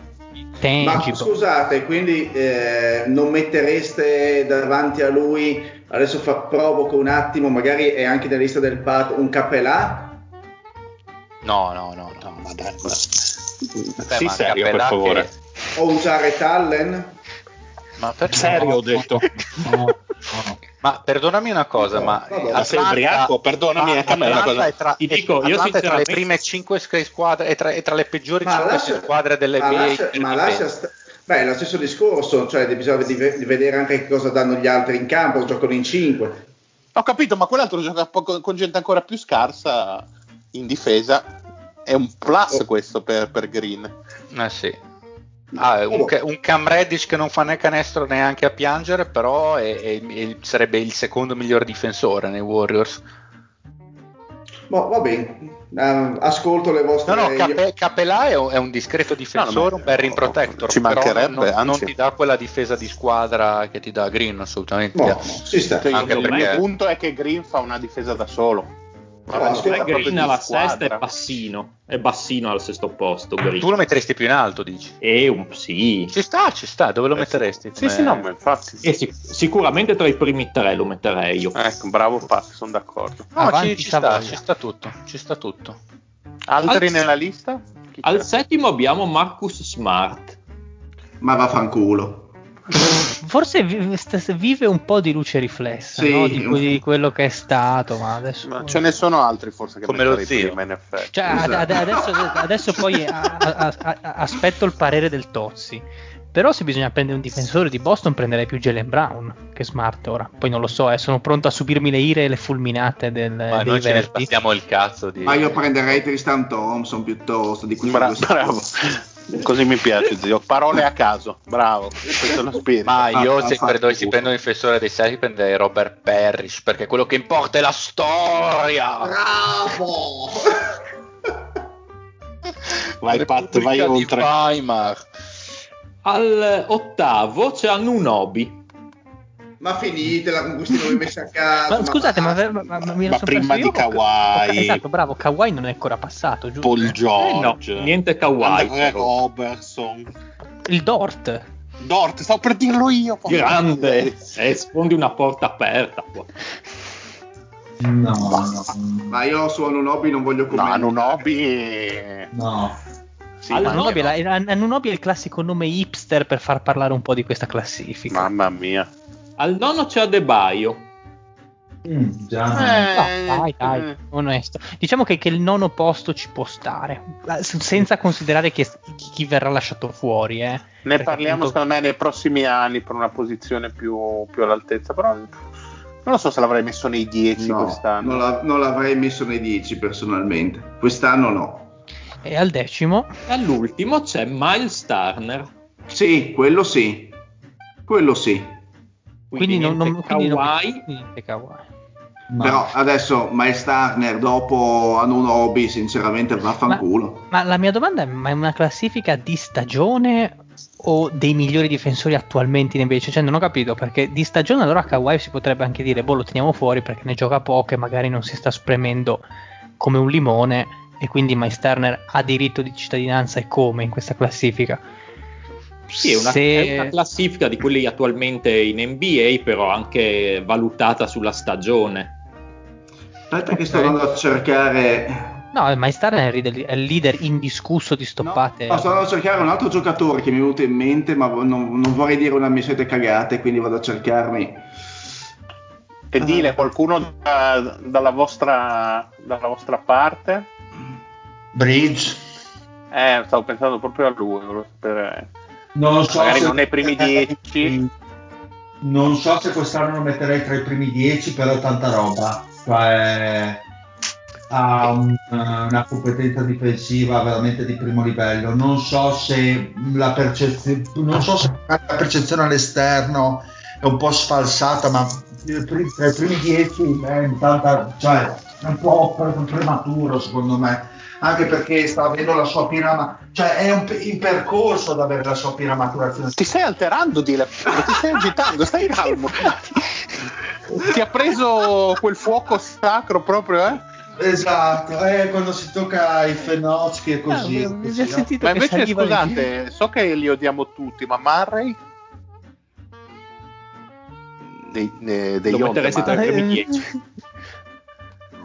Ma scusate, quindi eh, non mettereste davanti a lui, adesso fa, provoco un attimo, magari è anche nella lista del PAT, un Capelà? No, no, no, no, ma dai, ma... sì, serio, per favore. Che... O usare Tallen? Ma per serio ho detto. no, no. Ma perdonami una cosa, no, ma Atlanta, sei ubriaco? Perdonami anche a me una cosa. Tra, Ti dico, io è tra le prime 5 squadre e tra, è tra, le peggiori 5 squadre delle ma lascia, ma lascia sta- Beh, è lo stesso discorso, cioè bisogna di, di vedere anche che cosa danno gli altri in campo, giocano in 5. Ho capito, ma quell'altro gioca con gente ancora più scarsa in difesa. È un plus oh. questo per, per Green. Eh sì. Ah, un, un, Cam Reddish che non fa né canestro neanche a piangere, però è, è, è, sarebbe il secondo miglior difensore nei Warriors. Boh, va bene, uh, ascolto le vostre. No, no, Cape, Capelà è un, è un discreto difensore, no, un bel rim protector. Ci mancherebbe, non, non, ti dà quella difesa di squadra che ti dà Green, assolutamente. No, no, si sta. Anche perché... Il punto è che Green fa una difesa da solo. Ma no, Green alla sesta è bassino, è bassino al sesto posto. Green. Tu lo metteresti più in alto, dici? E un, sì. Ci sta, ci sta, dove lo eh, metteresti? Sì, sì, no, ma infatti. Sì. Sic- sicuramente tra i primi tre lo metterei io. Ecco, bravo Pat, sono d'accordo. No, ci, ci sta, ci sta tutto, ci sta tutto. Altri al nella lista? Chi al c'è? settimo abbiamo Marcus Smart. Ma vaffanculo. Forse vive un po' di luce riflessa sì, no? di, di, quello che è stato, ma adesso... Ma ce ne sono altri forse che come lo zio. Prima, in effetti. Cioè, esatto. adesso, adesso, poi a, a, a, aspetto il parere del Tozzi. Però se bisogna prendere un difensore di Boston prenderei più Jalen Brown che Smart ora. Poi non lo so, eh, sono pronto a subirmi le ire e le fulminate del, Ma dei noi ce ne passiamo il cazzo di... Ma io prenderei Tristan Thompson piuttosto di cui Bra- bravo. Così mi piace, zio. Parole a caso, bravo. Questo è lo spirito. Ma io ah, se prendo, si prendo un difensore dei Celtics prenderei Robert Parrish perché quello che importa è la storia. Bravo! vai Pat, vai oltre. Weimar. Al ottavo c'è Anunobi. Ma finitela con questi nomi messi a caso. Ma, ma scusate, ma, ma, ma, ma, ma prima di Kawhi. Esatto, bravo, Kawhi non è ancora passato, giusto? Paul George. Eh no, niente Kawhi. Andre Robertson. Il Dort. Dort, stavo per dirlo io. Grande. Eh, sfondi una porta aperta qua. No, no, Ma io su Anunobi non voglio commentare. No, Anunobi... No. Sì, Anunobi, no. Anunobi è il classico nome hipster per far parlare un po' di questa classifica. Mamma mia. Al nono c'è Adebayo. Mm, già. Eh, no, dai, dai, eh. onesto. Diciamo che, che, il nono posto ci può stare, senza considerare chi, chi verrà lasciato fuori. Eh. Ne parliamo appunto... secondo me nei prossimi anni per una posizione più, più all'altezza, però non lo so se l'avrei messo nei 10 no, quest'anno. Non, la, non, l'avrei messo nei 10 personalmente, quest'anno no. E al decimo? All'ultimo c'è Miles Turner. Sì, quello sì. Quello sì. Quindi, quindi non, non quindi Kawhi. Niente Kawhi. Ma... Però adesso Miles Turner dopo Anunobi sinceramente vaffanculo. Ma, ma la mia domanda è: ma è una classifica di stagione o dei migliori difensori attualmente invece? Cioè non ho capito perché di stagione allora Kawhi si potrebbe anche dire boh lo teniamo fuori perché ne gioca poco e magari non si sta spremendo come un limone e quindi Miles Turner ha diritto di cittadinanza e come in questa classifica. Sì, è una, Se... è una, classifica di quelli attualmente in NBA, però anche valutata sulla stagione. Aspetta che sto andando a cercare. No, Miles Turner è il leader indiscusso di stoppate. No, no, sto andando a cercare un altro giocatore che mi è venuto in mente, ma non, non vorrei dire una mia siete cagate, quindi vado a cercarmi. E dile qualcuno da, dalla, vostra, dalla vostra parte Bridge. Eh, stavo pensando proprio a lui, volevo sapere. Non so Magari se non nei primi dieci. Non so se quest'anno lo metterei tra i primi dieci, però tanta roba. Cioè, ha un, una competenza difensiva veramente di primo livello. Non so se la percezione, non so se la percezione all'esterno è un po' sfalsata, ma tra i primi dieci è, tanta, cioè, è un po' prematuro secondo me anche perché sta avendo la sua piena cioè è un, in percorso ad avere la sua piena maturazione. Ti stai alterando, Dile, ti stai agitando, stai calmo. ti ha preso quel fuoco sacro proprio, eh? Esatto, eh, quando si tocca i fenocchi e così. Ah, così no? Ma invece scusate, so che li odiamo tutti, ma Murray dei, dei, dei Lo metteresti tra i primi 10.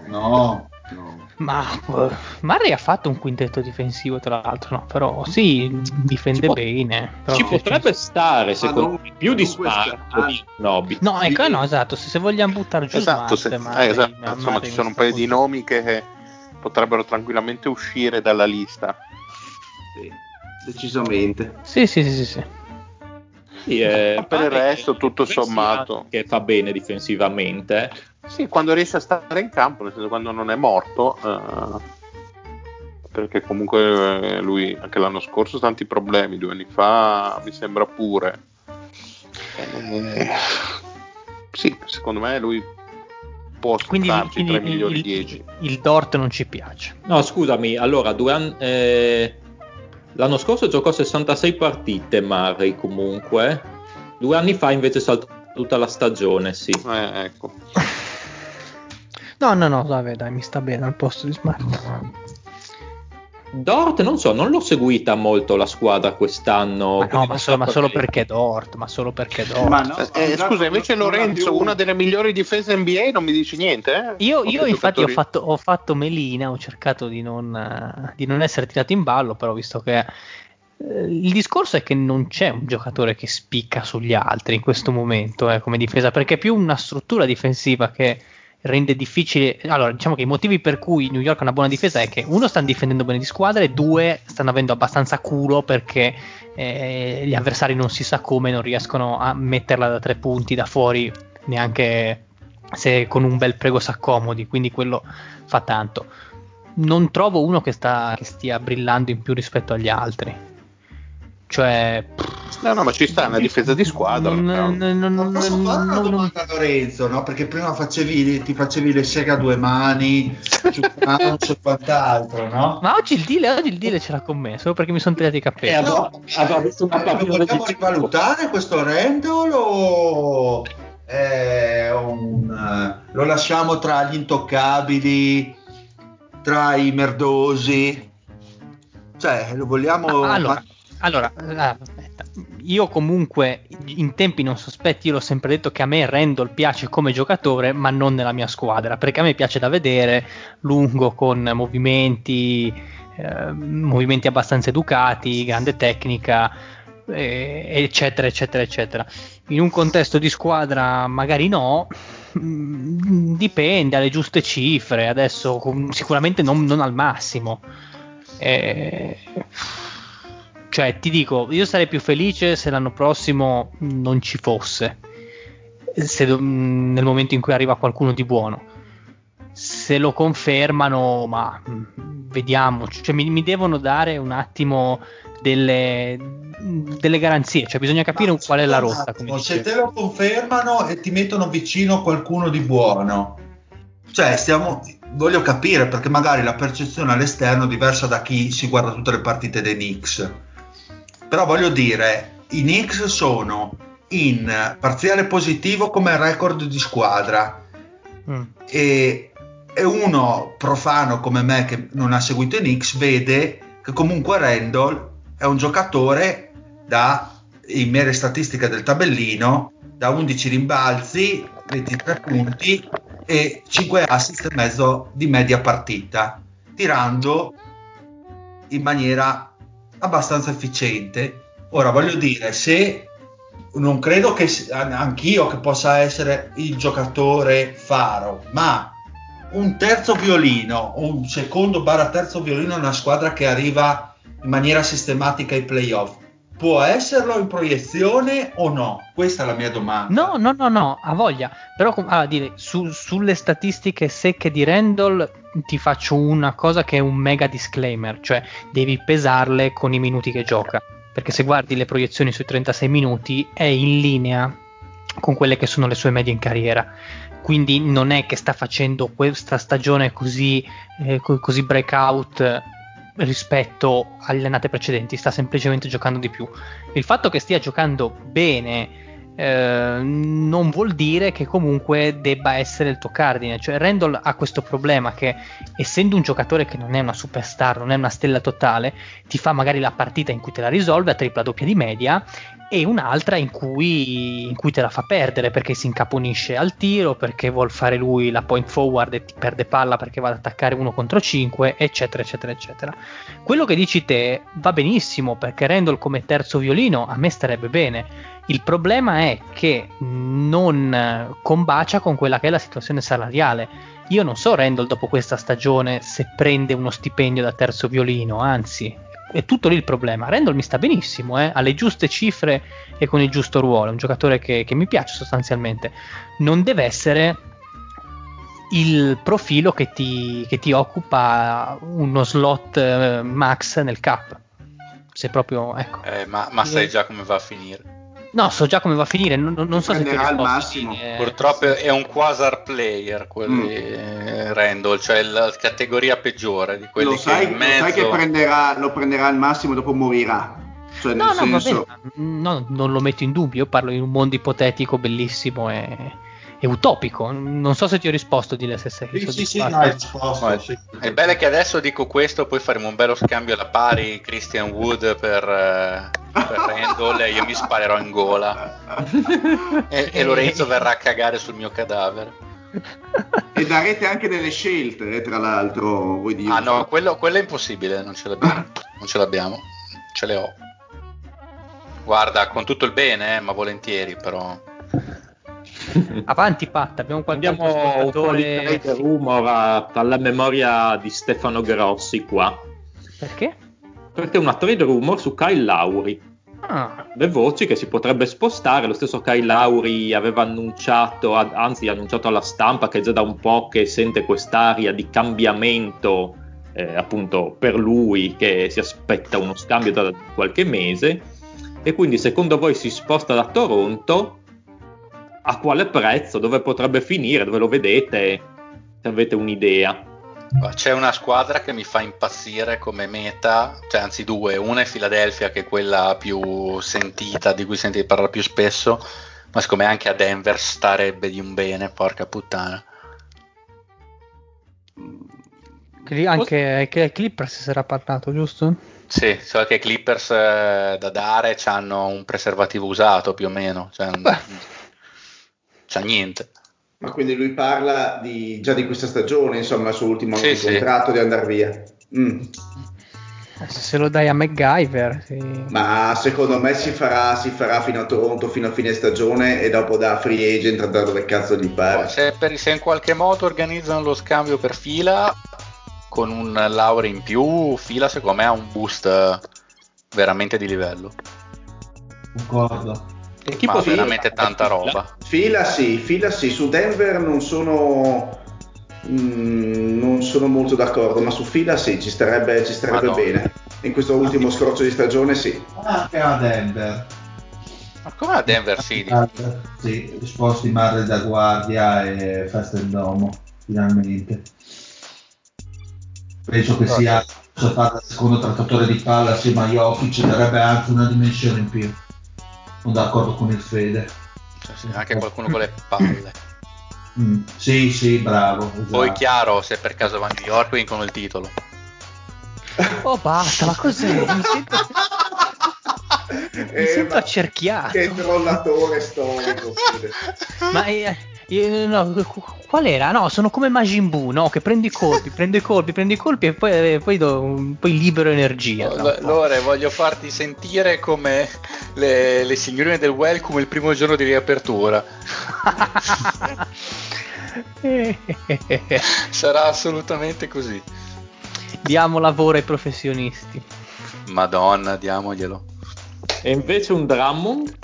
No, no. Ma uh, Murray ha fatto un quintetto difensivo, tra l'altro, no? Però sì, difende ci bene. ci potrebbe stare, secondo me, più di Sparco di Nobby. No, ecco, no, esatto, se, se vogliamo buttare giù esatto, se, Murray, eh, esatto. Murray, insomma, ci sono un paio di nomi che potrebbero tranquillamente uscire dalla lista. Sì, decisamente. Sì, sì, sì, sì. sì. sì eh, per il resto, tutto sommato, che fa bene difensivamente sì, quando riesce a stare in campo, nel senso quando non è morto, eh, perché comunque eh, lui anche l'anno scorso ha tanti problemi, due anni fa mi sembra pure. Eh, sì, secondo me lui può quindi, starci quindi tra i migliori il, 10. Il Dort non ci piace. No, scusami, allora due anni... Eh, l'anno scorso giocò 66 partite Murray comunque, due anni fa invece saltò tutta la stagione, sì. Eh, ecco. No, no, no, vabbè, dai, mi sta bene al posto di Smart. Dort, non so, non l'ho seguita molto la squadra quest'anno. Ma no, ma, solo, ma solo, perché Dort, ma solo perché Dort. Ma no, eh, scusa, invece Lorenzo, una delle migliori difese NBA, non mi dici niente? Eh? Io, io infatti ho fatto, ho fatto, melina, ho cercato di non, di non, essere tirato in ballo, però visto che Eh, il discorso è che non c'è un giocatore che spicca sugli altri in questo momento eh, come difesa, perché è più una struttura difensiva che rende difficile. Allora, diciamo che i motivi per cui New York ha una buona difesa è che uno stanno difendendo bene di squadra e due stanno avendo abbastanza culo perché eh, gli avversari non si sa come non riescono a metterla da tre punti da fuori neanche se con un bel prego s'accomodi, quindi quello fa tanto. Non trovo uno che, sta, che stia brillando in più rispetto agli altri. Cioè, no, no, ma ci sta una difesa di squadra. Non, non, non, posso fare una domanda a Lorenzo, no? Perché prima facevi, ti facevi le seghe a due mani, non so quant'altro, no? Ma oggi il deal, oggi il deal ce l'ha con me, solo perché mi sono tagliati i capelli. Eh, no, no, visto una eh, vogliamo rivalutare questo Randall o un, lo lasciamo tra gli intoccabili, tra i merdosi? Cioè, lo vogliamo... Allora, allora, ah. Io comunque in tempi non sospetti, io l'ho sempre detto che a me Randall piace come giocatore, ma non nella mia squadra, perché a me piace da vedere, lungo, con movimenti, eh, movimenti abbastanza educati, grande tecnica, eh, eccetera, eccetera, eccetera. In un contesto di squadra magari no, mm, dipende alle giuste cifre, adesso sicuramente non, non al massimo. Eh, cioè, ti dico, io sarei più felice se l'anno prossimo non ci fosse, se, nel momento in cui arriva qualcuno di buono. Se lo confermano, ma vediamo, cioè, mi, mi devono dare un attimo delle, delle garanzie, cioè bisogna capire qual è la rotta. se te lo confermano e ti mettono vicino qualcuno di buono, cioè stiamo, voglio capire perché magari la percezione all'esterno è diversa da chi si guarda tutte le partite dei Knicks però voglio dire, i Knicks sono in parziale positivo come record di squadra mm. e, e, uno profano come me che non ha seguito i Knicks vede che comunque Randall è un giocatore da in mere statistiche del tabellino da 11 rimbalzi 23 punti e 5 assist e mezzo di media partita tirando in maniera abbastanza efficiente. Ora voglio dire, se non credo che anch'io che possa essere il giocatore faro, ma un terzo violino, un secondo barra terzo violino in una squadra che arriva in maniera sistematica ai playoff. Può esserlo in proiezione o no? Questa è la mia domanda. No, no, no, no, ha voglia. Però ah, dire, su, sulle statistiche secche di Randall ti faccio una cosa che è un mega disclaimer, cioè devi pesarle con i minuti che gioca, perché se guardi le proiezioni sui 36 minuti è in linea con quelle che sono le sue medie in carriera. Quindi non è che sta facendo questa stagione così, eh, così breakout rispetto alle annate precedenti, sta semplicemente giocando di più. Il fatto che stia giocando bene eh, non vuol dire che comunque debba essere il tuo cardine. Cioè, Randall ha questo problema che, essendo un giocatore che non è una superstar, non è una stella totale, ti fa magari la partita in cui te la risolve a tripla doppia di media e un'altra in cui, in cui te la fa perdere perché si incaponisce al tiro, perché vuol fare lui la point forward e ti perde palla perché va ad attaccare uno contro 5, eccetera, eccetera, eccetera. Quello che dici te va benissimo perché Randall come terzo violino a me starebbe bene il problema è che non combacia con quella che è la situazione salariale. Io non so Randall dopo questa stagione se prende uno stipendio da terzo violino, anzi, è tutto lì il problema. Randall mi sta benissimo, eh? ha le giuste cifre e con il giusto ruolo, è un giocatore che, che mi piace sostanzialmente. Non deve essere il profilo che ti, che ti occupa uno slot eh, max nel cap. Se proprio, ecco. Eh, ma, ma sai già come va a finire. No, so già come va a finire, non, non so se ti al massimo. Sì, Purtroppo è un quasar player quelli mm. Randall, cioè la categoria peggiore di quelli lo sai, che mezzo... lo sai che prenderà, lo prenderà al massimo e dopo morirà. Cioè, no, no, senso... no, non lo metto in dubbio, io parlo in un mondo ipotetico bellissimo e è utopico. Non so se ti ho risposto di se sei sì, sì, sì, no, hai risposto. Sì. È bello che adesso dico questo, poi faremo un bello scambio alla pari Christian Wood per, eh, per Randall e io mi sparerò in gola. e, e Lorenzo verrà a cagare sul mio cadavere. e darete anche delle scelte, eh, tra l'altro. Voi ah no, quello, quello, è impossibile, non ce l'abbiamo. non ce l'abbiamo. Ce le ho. Guarda, con tutto il bene, eh, ma volentieri, però. Avanti Pat, abbiamo qualche Andiamo un po' di rumor alla memoria di Stefano Grossi qua. Perché? Perché una trade rumor su Kyle Lauri. Ah, Le voci che si potrebbe spostare, lo stesso Kyle Lauri aveva annunciato, anzi ha annunciato alla stampa che è già da un po' che sente quest'aria di cambiamento eh, appunto per lui che si aspetta uno scambio da qualche mese e quindi secondo voi si sposta da Toronto a quale prezzo, dove potrebbe finire, dove lo vedete, se avete un'idea. C'è una squadra che mi fa impazzire come meta, cioè anzi due, una è Philadelphia che è quella più sentita, di cui sentite parlare più spesso, ma siccome anche a Denver starebbe di un bene, porca puttana. Anche anche ai Clippers si era parlato, giusto? Sì, so che i Clippers eh, da dare hanno un preservativo usato più o meno, cioè, c'ha niente. Ma quindi lui parla di- già di questa stagione, insomma, il suo ultimo Sì, sì. contratto di andare via. Mm. Se se lo dai a MacGyver, sì. Ma secondo me si farà, si farà fino a Toronto, fino a fine stagione e dopo da free agent andrà dove cazzo gli pare. Se, per- se in qualche modo organizzano lo scambio per fila con un laurea in più, fila secondo me ha un boost eh, veramente di livello. Concordo. E chi Ma può veramente dire? tanta roba. Fila sì, fila sì, su Denver non sono, mm, non sono molto d'accordo, ma su fila sì, ci starebbe, ci starebbe Madonna. bene. In questo ultimo scorcio di stagione sì. Anche a Denver. Ma come a Denver City? Sì, sposti Madre da Guardia e Festa in Domo, finalmente. Penso che sia fare il secondo trattatore di palla assieme a Jokic, ci darebbe anche una dimensione in più. Sono d'accordo con il Fede. Cioè, sì, anche qualcuno con le palle. Mm, Sì, sì, bravo. Poi esatto. chiaro, se per caso va a New York vincono il titolo. Oh basta, ma cos'è? Mi sento, mi Eh, sento ma accerchiato. che trollatore storico. Ma eh, no, qu- qual era? No, sono come Majin Buu, no? Che prendi i colpi, prendi i colpi, prendi i colpi e poi, eh, poi, do- poi libero energia. no? L- Lore, voglio farti sentire come le, le signorine del welcome il primo giorno di riapertura. Sarà assolutamente così. Diamo lavoro ai professionisti. Madonna, diamoglielo. E invece un Drummond?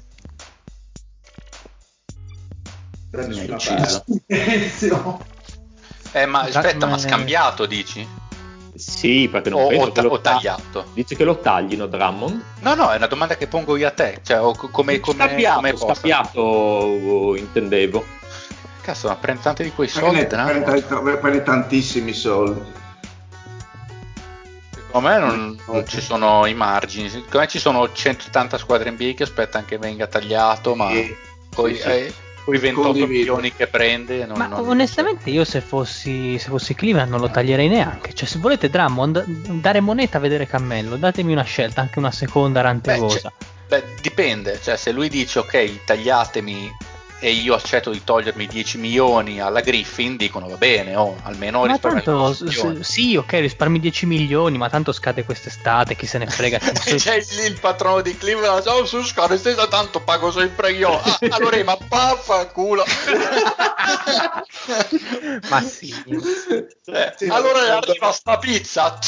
Ucciso. parte. Silenzio. Eh, ma aspetta, ma- scambiato dici? Sì, perché non O, penso o ta- lo o ta- tagliato? Dice che lo taglino Drummond? No, no, è una domanda che pongo io a te. Cioè, come, come, scappiato, come oh, intendevo. Cazzo, ma prende tanti di quei soldi, prende tantissimi soldi. Secondo me non, non ci sono i margini. Secondo me ci sono 180 squadre NBA che aspettano che venga tagliato, ma Sì, poi sì, sì. eh, quei 28 Condivido. milioni che prende. Non, Ma non- onestamente io se fossi, se fossi Cleveland non lo taglierei neanche. Cioè se volete Drummond, dare moneta a vedere Cammello, datemi una scelta, anche una seconda Beh, rantevosa. cioè, beh, dipende. Cioè, se lui dice ok, tagliatemi e io accetto di togliermi 10 milioni alla Griffin, dicono va bene, oh, almeno ma risparmio tanto 10 milioni. s- sì, ok, risparmi 10 milioni, ma tanto scade quest'estate, chi se ne frega. C'è il, il patrono di Cleveland, oh su scade stessa tanto pago sempre io. Ah, allora, ma vaffanculo. ma sì. Sì, allora arriva sta pizza.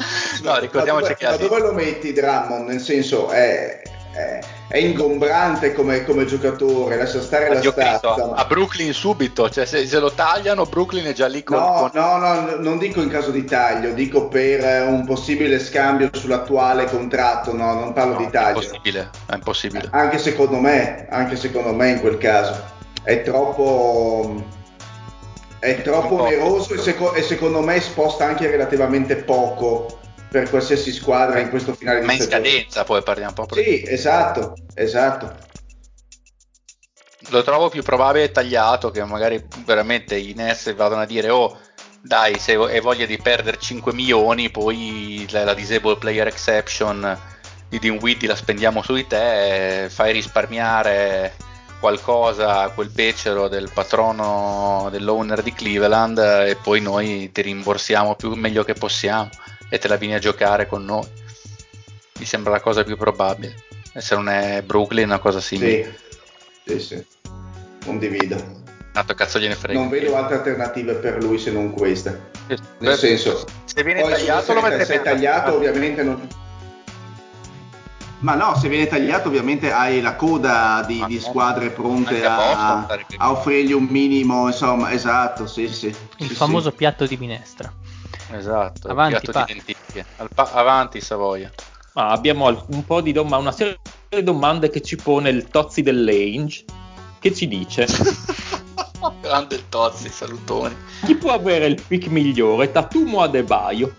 No, ricordiamoci ma che dove, ha ma dove lo metti Drummond? Nel senso è, è, è ingombrante come, come giocatore, lascia stare la Dio Cristo, stazza. a, ma- a Brooklyn subito, cioè se, se lo tagliano Brooklyn è già lì con, No, con- no, no, non dico in caso di taglio, dico per un possibile scambio sull'attuale contratto, no, non parlo no, di è taglio. impossibile, è impossibile. Anche secondo me, anche secondo me in quel caso è troppo è troppo oneroso e, seco- e secondo me sposta anche relativamente poco per qualsiasi squadra in questo finale Ma in stagione. scadenza poi parliamo proprio. Sì, esatto, esatto. Lo trovo più probabile tagliato che magari veramente i Nets vadano a dire oh dai se hai voglia di perdere 5 milioni poi la, la disable player exception di Dinwiddie la spendiamo su di te fai risparmiare qualcosa a quel becero del patrono dell'owner di Cleveland e poi noi ti rimborsiamo più meglio che possiamo e te la vieni a giocare con noi. Mi sembra la cosa più probabile. E se non è Brooklyn, una cosa simile. Sì, sì, sì. Condivido. Tanto cazzo gliene frega. Non vedo altre alternative per lui se non queste. Nel senso, se viene tagliato, lo se, se è tagliato, ovviamente non. Ma no, se viene tagliato ovviamente hai la coda di, di squadre pronte a, a, offrirgli un minimo, insomma, esatto, sì, sì. Il sì, famoso sì. piatto di minestra. Esatto, avanti, piatto di lenticchie. Pa- avanti Savoia. Ah, abbiamo un po' di domande, una serie di domande che ci pone il Tozzi dell'Ange, che ci dice... Grande il Tozzi, salutoni. Chi può avere il pick migliore, Tatum o Adebayo?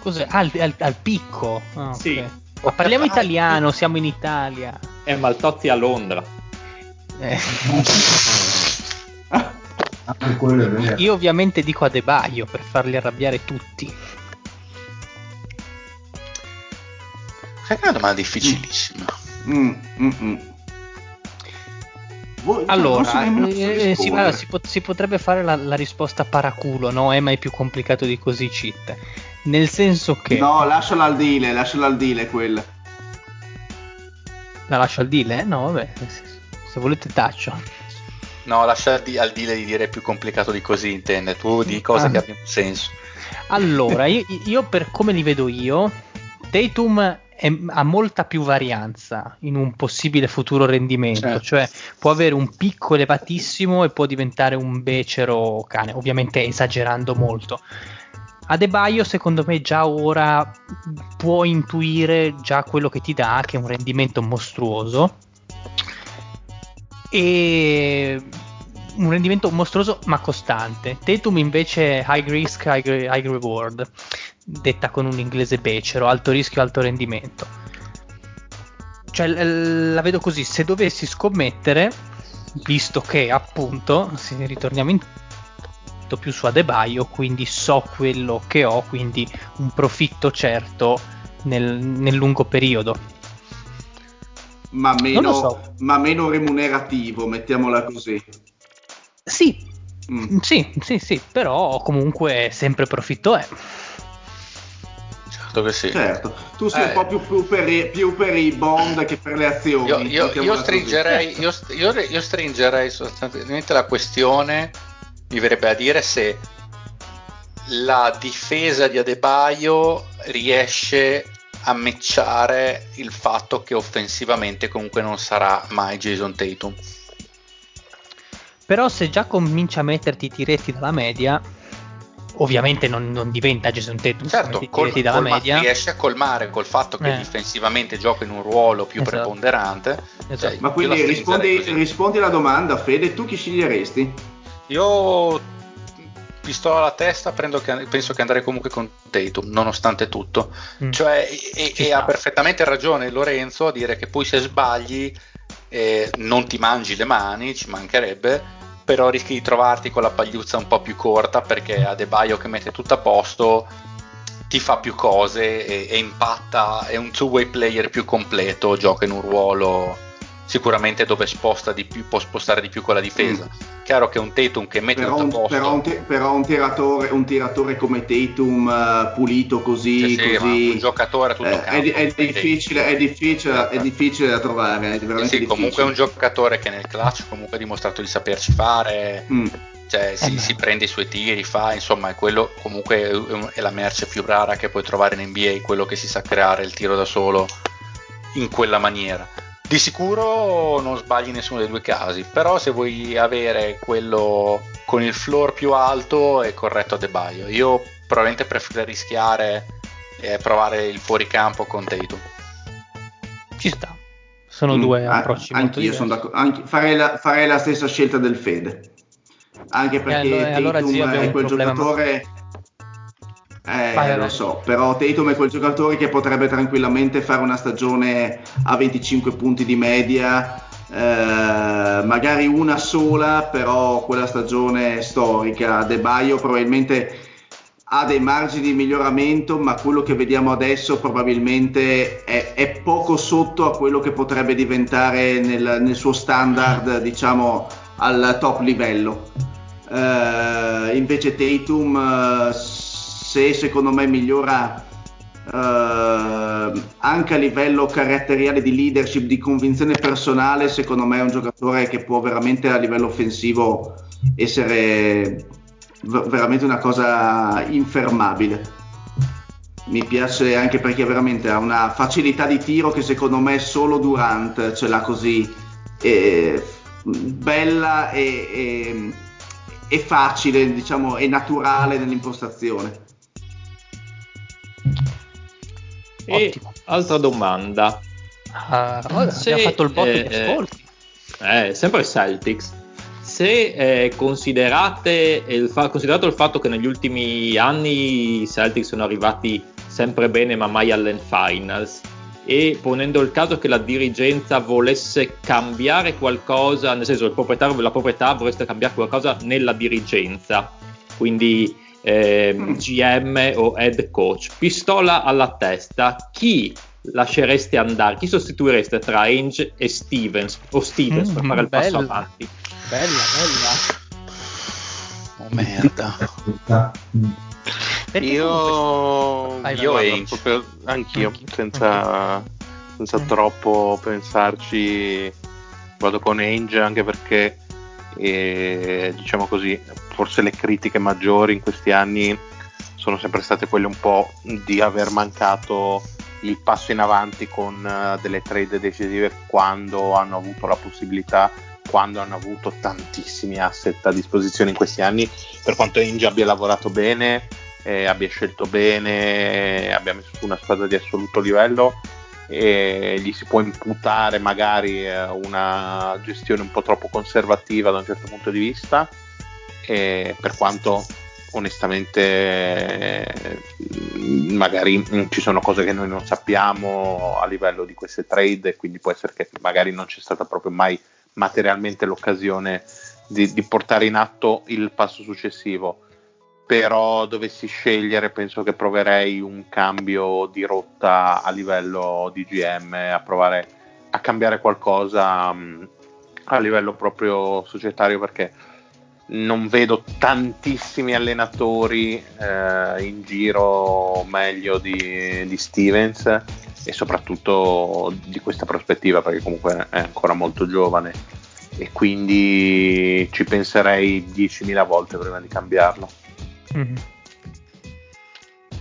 Cos'è? Ah, al, al, al picco? Oh, sì. Okay. Ma parliamo italiano, siamo in Italia. Eh, ma il Tozzi a Londra. Eh. Io ovviamente dico Adebayo per farli arrabbiare tutti. È una domanda difficilissima. Mm, mm, mm. Voi, allora, eh, si, allora si, pot- si, potrebbe fare la, la, risposta paraculo, no? È mai più complicato di così, cheat. Nel senso che. No, lasciala al dile, lasciala al dile quella. La lascio al dile? No, vabbè. Se, volete taccio. No, lascia al dile di dire più complicato di così, intende. Tu di cose ah. che abbiano senso. Allora, io, io per come li vedo io, Tatum è, ha molta più varianza in un possibile futuro rendimento, certo. cioè può avere un picco elevatissimo e può diventare un becero cane, ovviamente esagerando molto. Adebayo secondo me già ora può intuire già quello che ti dà, che è un rendimento mostruoso. E un rendimento mostruoso ma costante. Tatum invece high risk, high, high reward detta con un inglese becero, alto rischio, alto rendimento. Cioè, la vedo così, se dovessi scommettere, visto che appunto, se ritorniamo in più su Adebayo, quindi so quello che ho, quindi un profitto certo nel, nel lungo periodo. Ma meno, so. ma meno remunerativo, mettiamola così. Sì, mm. sì, sì, sì, però comunque sempre profitto è. Certo che sì. Certo, tu sei eh. un po' più, più, per i, più, per i, bond che per le azioni. Io, io, io stringerei, io, io, stringerei sostanzialmente la questione, mi verrebbe a dire se la difesa di Adebaio riesce a matchare il fatto che offensivamente comunque non sarà mai Jason Tatum. Però se già comincia a metterti i tiretti dalla media, ovviamente non, non diventa Jason Tatum certo, col, dalla colma, media. riesce a colmare col fatto che eh. difensivamente gioca in un ruolo più esatto. preponderante esatto. Cioè, ma quindi rispondi, rispondi, alla domanda Fede tu chi sceglieresti? Io pistola alla testa che, penso che andrei comunque con Tatum nonostante tutto mm. cioè, e, e ha perfettamente ragione Lorenzo a dire che poi se sbagli eh, non ti mangi le mani ci mancherebbe però rischi di trovarti con la pagliuzza un po' più corta perché Adebayo che mette tutto a posto ti fa più cose e, e impatta, è un two-way player più completo, gioca in un ruolo sicuramente dove sposta di più, può spostare di più con la difesa. Mm. Chiaro che un Tatum che mette però a posto. Però un, te, però un, tiratore, un tiratore, come Tatum uh, pulito così, sì, sì, così un giocatore tutto eh, campo, è, è, difficile, è, difficile, è, difficile, da trovare. È sì, comunque è un giocatore che nel clutch comunque ha dimostrato di saperci fare. Mm. Cioè, si, eh si, prende i suoi tiri, fa, insomma, è quello comunque è la merce più rara che puoi trovare in NBA, quello che si sa creare il tiro da solo in quella maniera di sicuro non sbagli nessuno dei due casi, però se vuoi avere quello con il floor più alto è corretto a Debaio. Io probabilmente preferirei rischiare e provare il fuoricampo con Tatum. Ci sta. Sono mm, due approcci an- molto diversi. Sono anche, farei, la, farei, la, stessa scelta del Fede. Anche perché allora, Tatum allora è quel giocatore... Ma eh, lo so, però Tatum è quel giocatore che potrebbe tranquillamente fare una stagione a 25 punti di media, eh, magari una sola, però quella stagione storica. De Baio probabilmente ha dei margini di miglioramento, ma quello che vediamo adesso probabilmente è, è poco sotto a quello che potrebbe diventare nel, nel suo standard, diciamo, al top livello. Eh, invece Tatum se secondo me migliora eh, anche a livello caratteriale di leadership, di convinzione personale, secondo me è un giocatore che può veramente a livello offensivo essere v- veramente una cosa infermabile. Mi piace anche perché veramente ha una facilità di tiro che secondo me solo Durant ce l'ha così eh, bella e, e, e facile, diciamo, e naturale nell'impostazione. E Ottimo. altra domanda. Uh, se, abbiamo fatto il botto eh, di ascolti. Eh, sempre Celtics. Se eh, considerate il fa- considerato il fatto che negli ultimi anni i Celtics sono arrivati sempre bene ma mai alle finals e ponendo il caso che la dirigenza volesse cambiare qualcosa, nel senso il proprietario, la proprietà voresse cambiare qualcosa nella dirigenza, quindi eh, GM o head coach, pistola alla testa, chi lascereste andare? Chi sostituireste tra Ainge e Stevens o Stevens mm, per fare il bella, passo avanti? Bella, bella. Oh merda. io io vai, proprio, anch'io, anch'io, senza, senza mm. troppo pensarci, vado con Ainge anche perché e, diciamo così, forse le critiche maggiori in questi anni sono sempre state quelle un po' di aver mancato il passo in avanti con uh, delle trade decisive quando hanno avuto la possibilità, quando hanno avuto tantissimi asset a disposizione in questi anni, per quanto Inge abbia lavorato bene, eh, abbia scelto bene, abbia messo su una squadra di assoluto livello, e gli si può imputare magari eh, una gestione un po' troppo conservativa da un certo punto di vista, per quanto onestamente eh, magari ci sono cose che noi non sappiamo a livello di queste trade quindi può essere che magari non c'è stata proprio mai materialmente l'occasione di, di portare in atto il passo successivo però dovessi scegliere penso che proverei un cambio di rotta a livello di GM, a provare a cambiare qualcosa um, a livello proprio societario perché non vedo tantissimi allenatori eh, in giro meglio di, di, Stevens e soprattutto di questa prospettiva perché comunque è ancora molto giovane e quindi ci penserei 10.000 volte prima di cambiarlo. Mm-hmm.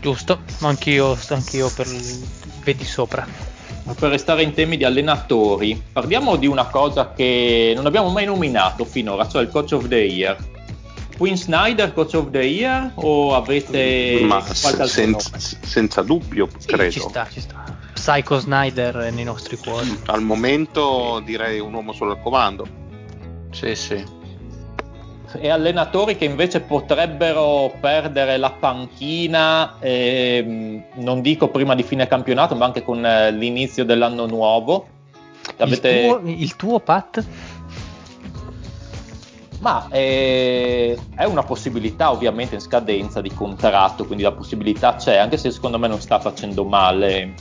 Giusto, anch'io, anch'io per vedi sopra. Per restare in temi di allenatori, parliamo di una cosa che non abbiamo mai nominato finora, cioè il Coach of the Year. Queen Snyder Coach of the Year o avete Ma qualche senza, senza dubbio, sì, credo. Ci sta, ci sta. Psycho Snyder nei nostri cuori. Al momento direi un uomo solo al comando. Sì, sì e allenatori che invece potrebbero perdere la panchina, eh, non dico prima di fine campionato, ma anche con eh, l'inizio dell'anno nuovo. Avete... Il, tuo, il tuo Pat? Ma eh, è una possibilità ovviamente in scadenza di contratto, quindi la possibilità c'è, anche se secondo me non sta facendo male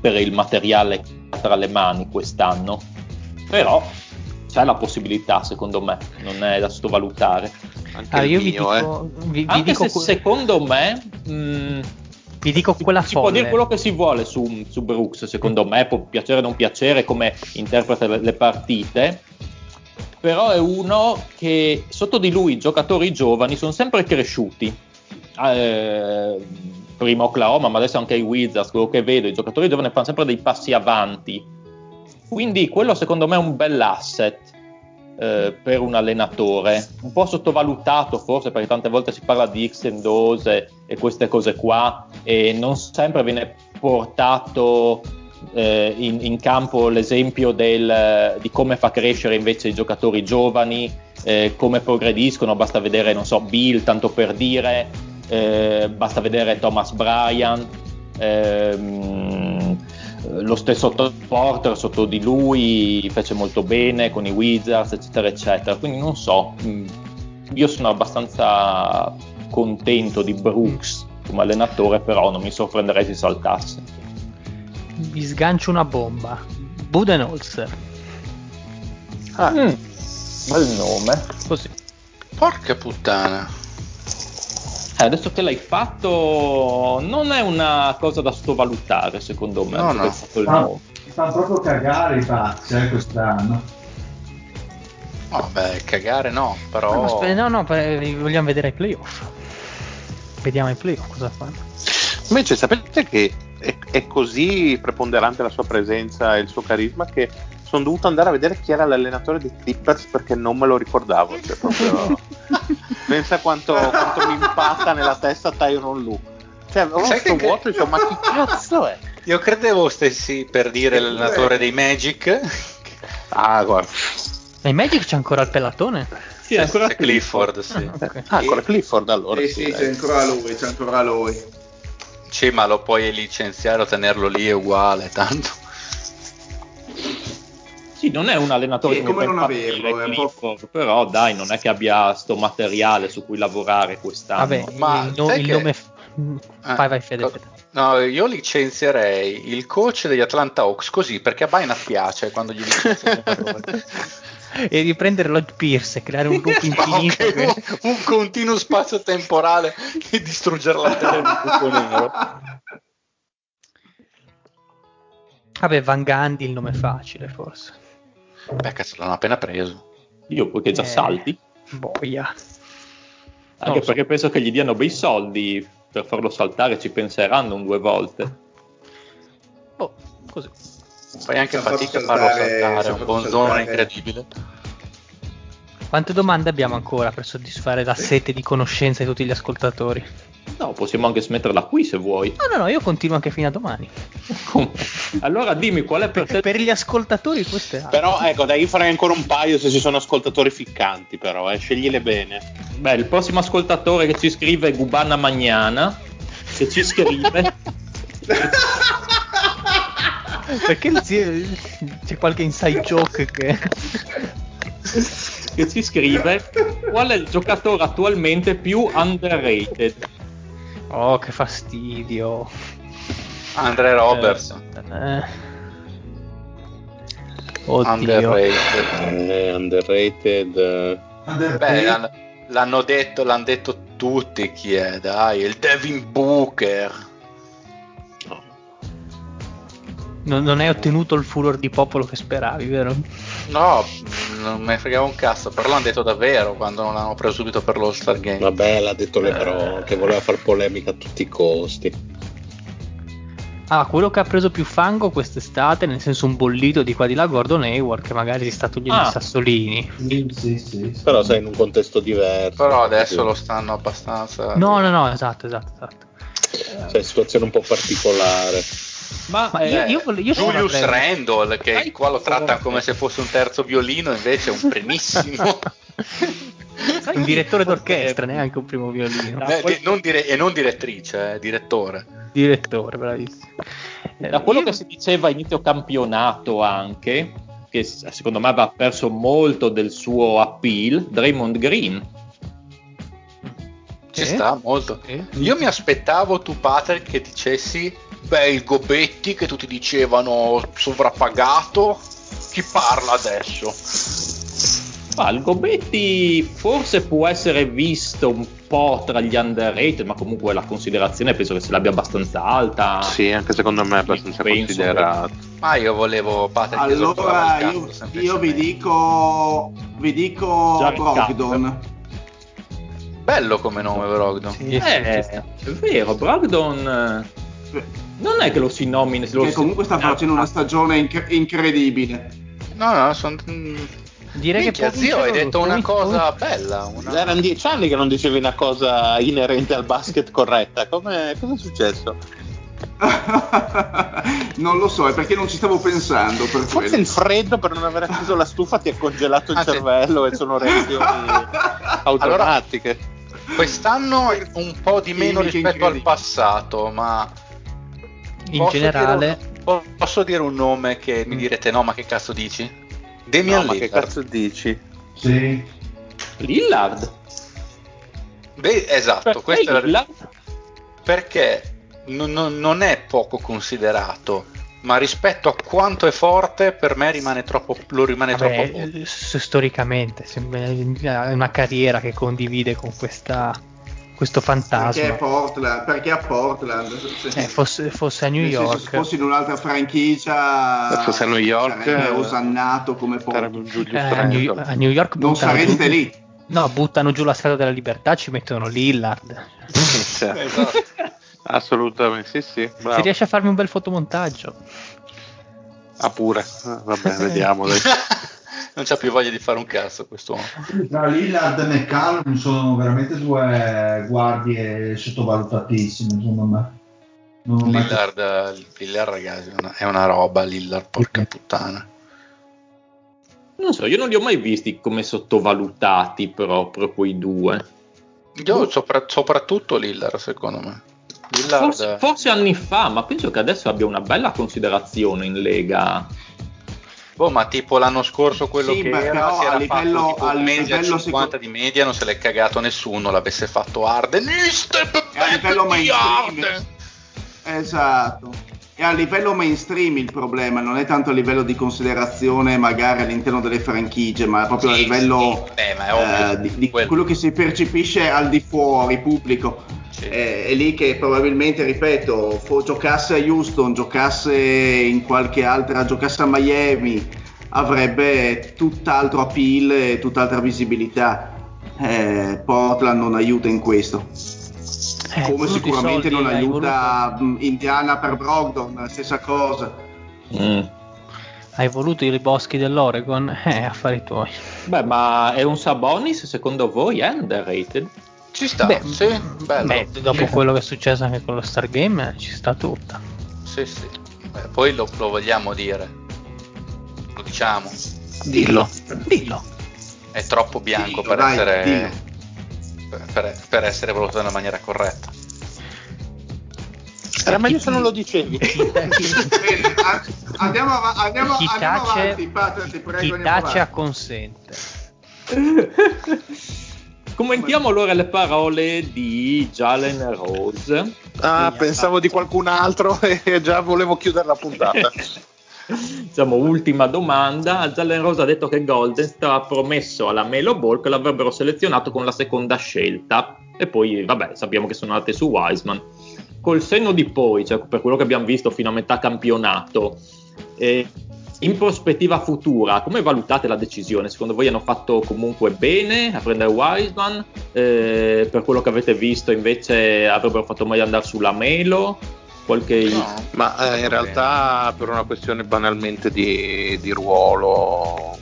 per il materiale tra le mani quest'anno. Però c'è la possibilità, secondo me, non è da sottovalutare. Anche ah, io mio, vi dico, eh. vi, vi Anche dico se que- secondo me mh, mm, vi dico quella si, si può dire quello che si vuole su, su Brooks, secondo me può piacere o non piacere come interpreta le, le partite, però è uno che sotto di lui i giocatori giovani sono sempre cresciuti. Eh, prima Oklahoma, ma adesso anche i Wizards, quello che vedo, i giocatori giovani fanno sempre dei passi avanti quindi quello secondo me è un bell'asset eh, per un allenatore, un po' sottovalutato forse perché tante volte si parla di X and dose e queste cose qua e non sempre viene portato eh, in, in, campo l'esempio del, di come fa crescere invece i giocatori giovani, eh, come progrediscono, basta vedere, non so, Bill, tanto per dire, eh, basta vedere Thomas Bryan. Ehm, lo stesso Porter sotto di lui fece molto bene con i Wizards, eccetera, eccetera. Quindi non so, mm, io sono abbastanza contento di Brooks come allenatore, però non mi sorprenderei se saltasse. Vi sgancio una bomba. Budenholzer. Ah, mm, bel nome. Così. Porca puttana. Eh, adesso che l'hai fatto, non è una cosa da sottovalutare, secondo me. No, no. Stanno sta proprio cagare i Bucks eh, quest'anno. No, beh, cagare no, però... No, no, no, vogliamo vedere i playoff. Vediamo i playoff cosa fanno. Invece sapete che è, è, così preponderante la sua presenza e il suo carisma che sono dovuto andare a vedere chi era l'allenatore dei Clippers perché non me lo ricordavo. Cioè, proprio... Pensa quanto, quanto mi impatta nella testa Tyron Lu. Cioè, avevo questo che... vuoto e dicevo, ma chi cazzo è? Io credevo stessi per dire l'allenatore dei Magic. Ah, guarda. E Magic c'è ancora il pellatone? Sì, è ancora Clifford, sì. Ah, okay. ah, ancora Clifford allora. Sì, sì, sì c'è ancora lui, c'è ancora lui. Sì, ma lo puoi licenziare o tenerlo lì è uguale, tanto. Sì, non è un allenatore sì, come non averlo, Clifford, però dai, non è che abbia sto materiale su cui lavorare quest'anno. Vabbè, ma il, no, il che... nome... Ah, vai, vai, Fede, Fede. No, io licenzierei il coach degli Atlanta Hawks così perché a Baina piace quando gli licenziano e riprendere Lloyd Pierce e creare un loop infinito okay, che... un, un, continuo spazio temporale e distruggere la terra di buco nero vabbè Van Gandhi il nome facile forse beh cazzo l'hanno appena preso. Io perché già eh, salti boia. Anche perché so. penso che gli diano bei soldi per farlo saltare ci penseranno un due volte. Oh così. Fai anche fatica a farlo saltare, è un bonzone incredibile. Quante domande abbiamo ancora per soddisfare la sete di conoscenza di tutti gli ascoltatori? No, possiamo anche smetterla qui se vuoi. No, no, no, io continuo anche fino a domani. allora dimmi qual è per, per, per gli ascoltatori questo è Però ecco, dai, io farei ancora un paio se ci sono ascoltatori ficcanti, però, eh, scegliele bene. Beh, il prossimo ascoltatore che ci scrive è Gubana Magnana. Se ci scrive... Perché c'è qualche inside joke che... che ci scrive qual è il giocatore attualmente più underrated? Oh, che fastidio. Andre Robertson. Eh, Oddio. Underrated. Eh, underrated. Beh, l'hanno, l'hanno, detto, l'hanno detto tutti chi è, dai, il Devin Booker non, non hai ottenuto il furor di popolo che speravi, vero? No, non me ne fregava un cazzo, però l'hanno detto davvero quando non l'hanno preso subito per l'All Star Game. Vabbè, l'ha detto Lebron, che voleva far polemica a tutti i costi. Ah, quello che ha preso più fango quest'estate, nel senso un bollito di qua di là, Gordon Hayward, che magari si sta togliendo ah. i sassolini. Sì, sì, sì, Però sei in un contesto diverso. Però adesso lo stanno abbastanza... No, no, no, esatto, esatto, esatto. Cioè, situazione un po' particolare. Ma, Ma io, io, io Julius Randall, che Dai, qua lo tratta come se fosse un terzo violino, invece è un primissimo. un direttore d'orchestra, neanche un primo violino. Eh, poi... non dire- e non direttrice, eh, direttore. Direttore, bravissimo. Eh, da quello io... che si diceva inizio campionato anche, che secondo me aveva perso molto del suo appeal, Draymond Green. Ci eh? sta molto. Eh? Io mi aspettavo tu, Patrick, che dicessi Beh, il Gobetti che tutti dicevano sovrappagato. Chi parla adesso? Ma il Gobetti forse può essere visto un po' tra gli underrated, ma comunque la considerazione penso che se l'abbia abbastanza alta. Sì, anche secondo me è abbastanza considerato. Che... Ma io volevo Patrick Allora io, io, vi dico vi dico Brogdon. Bello come nome Brogdon. Sì, eh, è vero, Brogdon non è che lo si nomina. Lo che comunque sta facendo una stagione inc- incredibile. No, no, sono. Direi Minchia, che zio, hai detto una cosa bella. Una... Erano dieci anni che non dicevi una cosa inerente al basket corretta. Come, cosa è successo? non lo so, è perché non ci stavo pensando. Per Forse quello. il freddo per non aver acceso la stufa ti ha congelato il ah, cervello sì. e sono reazioni automatiche. Allora, quest'anno un po' di meno rispetto al passato, ma in posso generale. Dire un, posso dire un nome che mi mm. direte no, ma che cazzo dici? Damian no, ma che cazzo dici? Sì. Lillard. Beh, esatto, perché questo era... Perché non, non, non è poco considerato ma rispetto a quanto è forte per me rimane troppo, lo rimane Vabbè, troppo poco. storicamente è una carriera che condivide con questa questo fantasma. Perché, Portland, perché a Portland? Se, eh, fosse, fosse, a New York. Senso, se fosse in un'altra franchigia, fosse a New York, sarebbe osannato come Portland. Eh, a, New, a New York non sareste giù, lì. No, buttano giù la strada della libertà, ci mettono Lillard. esatto. Assolutamente, sì, sì. Bravo. Se riesce a farmi un bel fotomontaggio. Ah, pure. Ah, vabbè, vediamo. Dai. non c'ha più voglia di fare un cazzo questo Tra Lillard e McCallum sono veramente due guardie sottovalutatissime, secondo me. Lillard, Lillard, ragazzi, è una roba. Lillard, porca puttana. Non so, io non li ho mai visti come sottovalutati proprio quei due. Io sopra, soprattutto Lillard, secondo me. Lillard... Forse, forse, anni fa, ma penso che adesso abbia una bella considerazione in Lega. Boh, ma tipo l'anno scorso quello sì, che era, però a livello, fatto, a livello 50 secondo... di media non se l'è cagato nessuno, l'avesse fatto Arden. A livello mainstream. Esatto. E a livello mainstream il problema non è tanto a livello di considerazione magari all'interno delle franchigie, ma proprio sì, a livello sì. Beh, eh, di, di quello. quello che si percepisce al di fuori, pubblico. Sì. È, è, lì che probabilmente, ripeto, fo- giocasse a Houston, giocasse in qualche altra, giocasse a Miami, avrebbe tutt'altro appeal e tutt'altra visibilità. Eh, Portland non aiuta in questo. Eh, Come sicuramente non aiuta voluto... Indiana per Brogdon, stessa cosa. Mm. Hai voluto i riboschi dell'Oregon? Eh, affari tuoi. Beh, ma è un Sabonis secondo voi è underrated? Ci sta, beh, sì, bello. Beh, dopo sì. quello che è successo anche con lo Stargame, ci sta tutta. Sì, sì. Beh, poi lo, lo, vogliamo dire. Lo diciamo. Dillo. Dillo. È troppo bianco dillo, per, dai, essere, per, per, essere valutato nella maniera corretta. Era meglio se non lo dicevi. andiamo, av- andiamo, chi andiamo tace, avanti, Patrick, prego, chi tace acconsente. Commentiamo allora le parole di Jalen Rose. Ah, pensavo fatto... di qualcun altro e già volevo chiudere la puntata. diciamo, ultima domanda. Jalen Rose ha detto che Golden stava promesso alla Melo Ball che l'avrebbero selezionato con la seconda scelta. E poi, vabbè, sappiamo che sono andate su Wiseman. Col senno di poi, cioè per quello che abbiamo visto fino a metà campionato, eh, in prospettiva futura, come valutate la decisione? Secondo voi hanno fatto comunque bene a prendere Wiseman? Eh, per quello che avete visto, invece, avrebbero fatto meglio andare sulla Melo? Qualche... No, ma eh, in realtà per una questione banalmente di, di ruolo,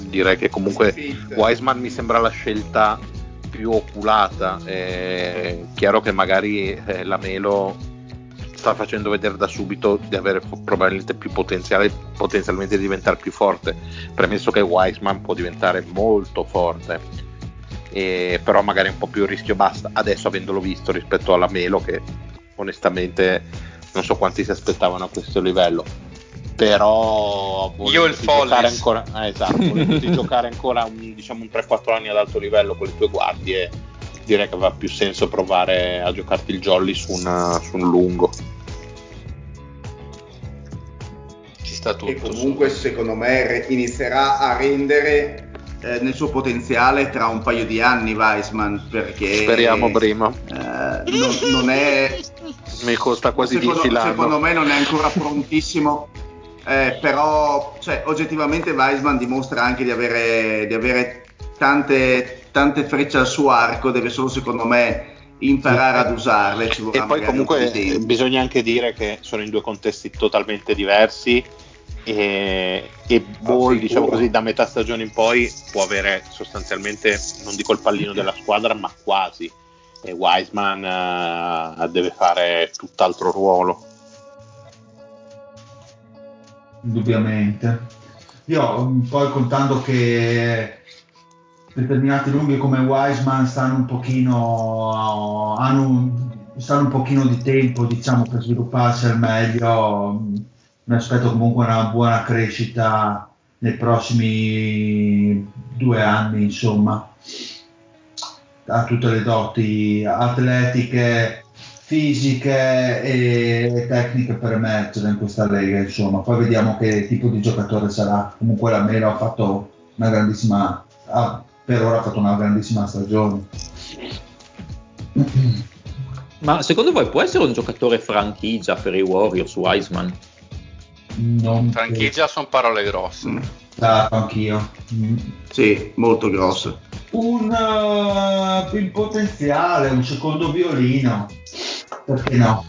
direi che comunque Wiseman mi sembra la scelta più oculata. È chiaro che magari eh, la Melo sta facendo vedere da subito di avere probabilmente più potenziale, potenzialmente di diventare più forte, premesso che Wiseman può diventare molto forte, e, però magari un po' più rischio basta adesso avendolo visto rispetto alla Melo che onestamente non so quanti si aspettavano a questo livello. Però io il giocare ancora eh, esatto, giocare ancora un, diciamo un 3-4 anni ad alto livello con le tue guardie direi che aveva più senso provare a giocarti il jolly su, una, su un lungo. Ci sta tutto. E comunque secondo me inizierà a rendere eh, nel suo potenziale tra un paio di anni Weissman perché speriamo prima eh, non, non, è mi costa quasi secondo, 10 l'anno secondo me non è ancora prontissimo eh, però cioè, oggettivamente Weissman dimostra anche di avere, di avere tante tante frecce al suo arco, deve solo secondo me imparare ad usarle. e poi comunque bisogna anche dire che sono in due contesti totalmente diversi e, e Ball, diciamo così, da metà stagione in poi può avere sostanzialmente, non dico il pallino della squadra, ma quasi. E Wiseman uh, deve fare tutt'altro ruolo. Indubbiamente. Io poi contando che determinati lunghi come Wiseman stanno un pochino hanno stanno un pochino di tempo diciamo per svilupparsi al meglio. Mi aspetto comunque una buona crescita nei prossimi due anni insomma ha tutte le doti atletiche fisiche e tecniche per emergere in questa lega insomma. Poi vediamo che tipo di giocatore sarà. Comunque la Melo ha fatto una grandissima ha per ora ha fatto una grandissima stagione. Ma secondo voi può essere un giocatore franchigia per i Warriors, Wiseman? Non franchigia sono parole grosse. Mm. Ah, anch'io. Mm. Sì, molto grosse. Un uh, il potenziale, un secondo violino. Perché no?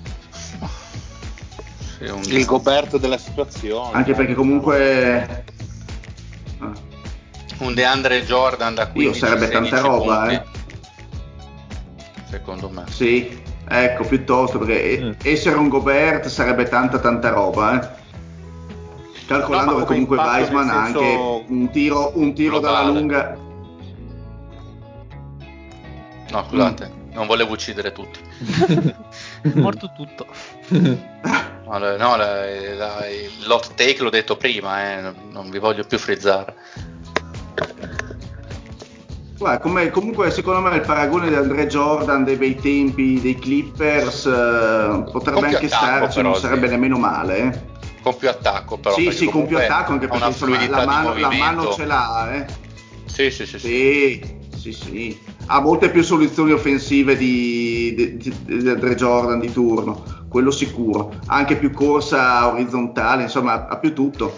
Il Goberto della situazione. Anche perché comunque. Un DeAndre Jordan da qui sarebbe tanta roba, punti. eh. Secondo me. Sì, ecco, piuttosto perché mm. essere un Gobert sarebbe tanta tanta roba, eh calcolando no, che comunque Weisman ha anche un tiro, un tiro dalla lunga. No, scusate, mm. non volevo uccidere tutti. Morto tutto. No, no la, la, l'hot take l'ho detto prima, eh, non vi voglio più frizzare. Guarda, comunque secondo me il paragone di Andre Jordan dei bei tempi dei Clippers eh, potrebbe anche starci, non sarebbe nemmeno male. Eh. Con più attacco però sì sì con più attacco anche perché insomma, la, mano, la, mano, ce l'ha eh. sì, sì sì sì. Sì sì ha molte più soluzioni offensive di, di, di, di Andre Jordan di turno quello sicuro. Anche più corsa orizzontale insomma ha più tutto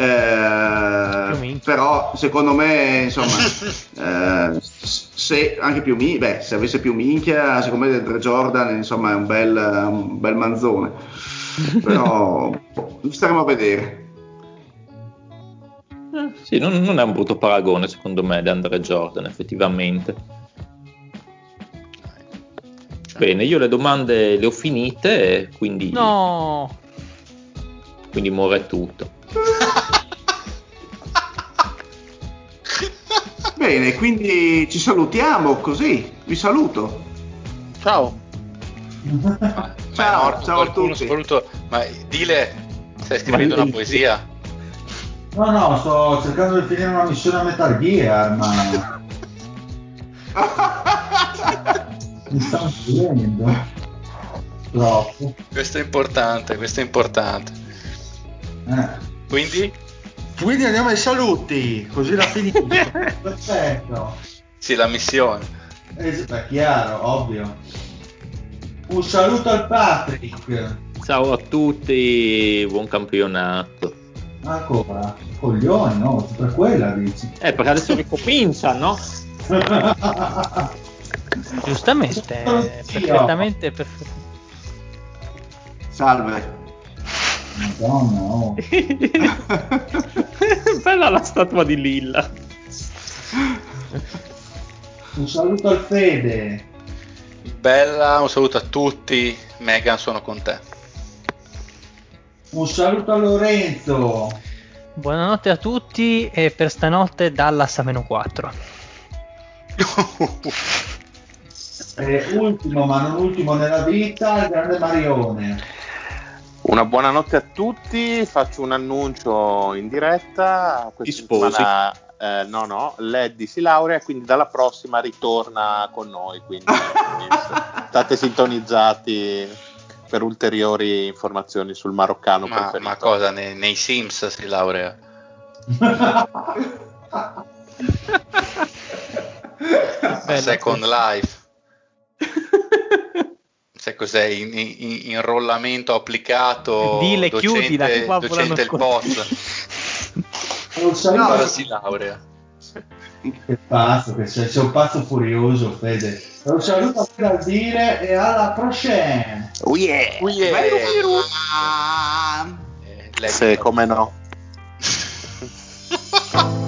eh, però secondo me insomma eh, se anche più minchia beh se avesse più minchia secondo me Andre Jordan insomma è un bel, un bel manzone però staremo a vedere. Eh, sì, non, non, è un brutto paragone secondo me di Andre Jordan, effettivamente. Bene, io le domande le ho finite, quindi... No! Quindi muore tutto. Bene, quindi ci salutiamo così. Vi saluto. Ciao. Ma, ciao, morto ciao a tutti. Soprattutto, ma dile, stai scrivendo una poesia? No, no, sto cercando di finire una missione a Metal Gear, ma... Mi stanno chiedendo. Troppo. Questo è importante, questo è importante. Eh. Quindi? Quindi andiamo ai saluti, così la finiamo. Perfetto. Sì, la missione. Eh, è chiaro, ovvio. Un saluto al Patrick. Ciao a tutti, buon campionato. Ancora? Coglione, no? Per quella dici. Eh, perché adesso ricomincia, no? Giustamente, perfettamente, perfettamente. Salve. Madonna, oh. Bella la statua di Lilla. Un saluto al Fede. Bella, un saluto a tutti. Megan, sono con te. Un saluto a Lorenzo. Buonanotte a tutti e per stanotte Dallas a meno 4. e ultimo, ma non ultimo nella vita, il grande Marione. Una buonanotte a tutti, faccio un annuncio in diretta. Questa settimana eh, no, no, Leddy si laurea, quindi dalla prossima ritorna con noi. Quindi state sintonizzati per ulteriori informazioni sul maroccano ma, preferito. Ma cosa, nei, nei Sims si laurea? Second Life. Sai cos'è? In, in, inrollamento applicato. Dile, docente, chiudila, che qua docente il post. Non sai no, cosa si laurea. Che pazzo, che sei, sei un pazzo furioso, Fede. Un saluto a da dire e alla prossima. Oh yeah! Oh yeah. Eh, Se come no.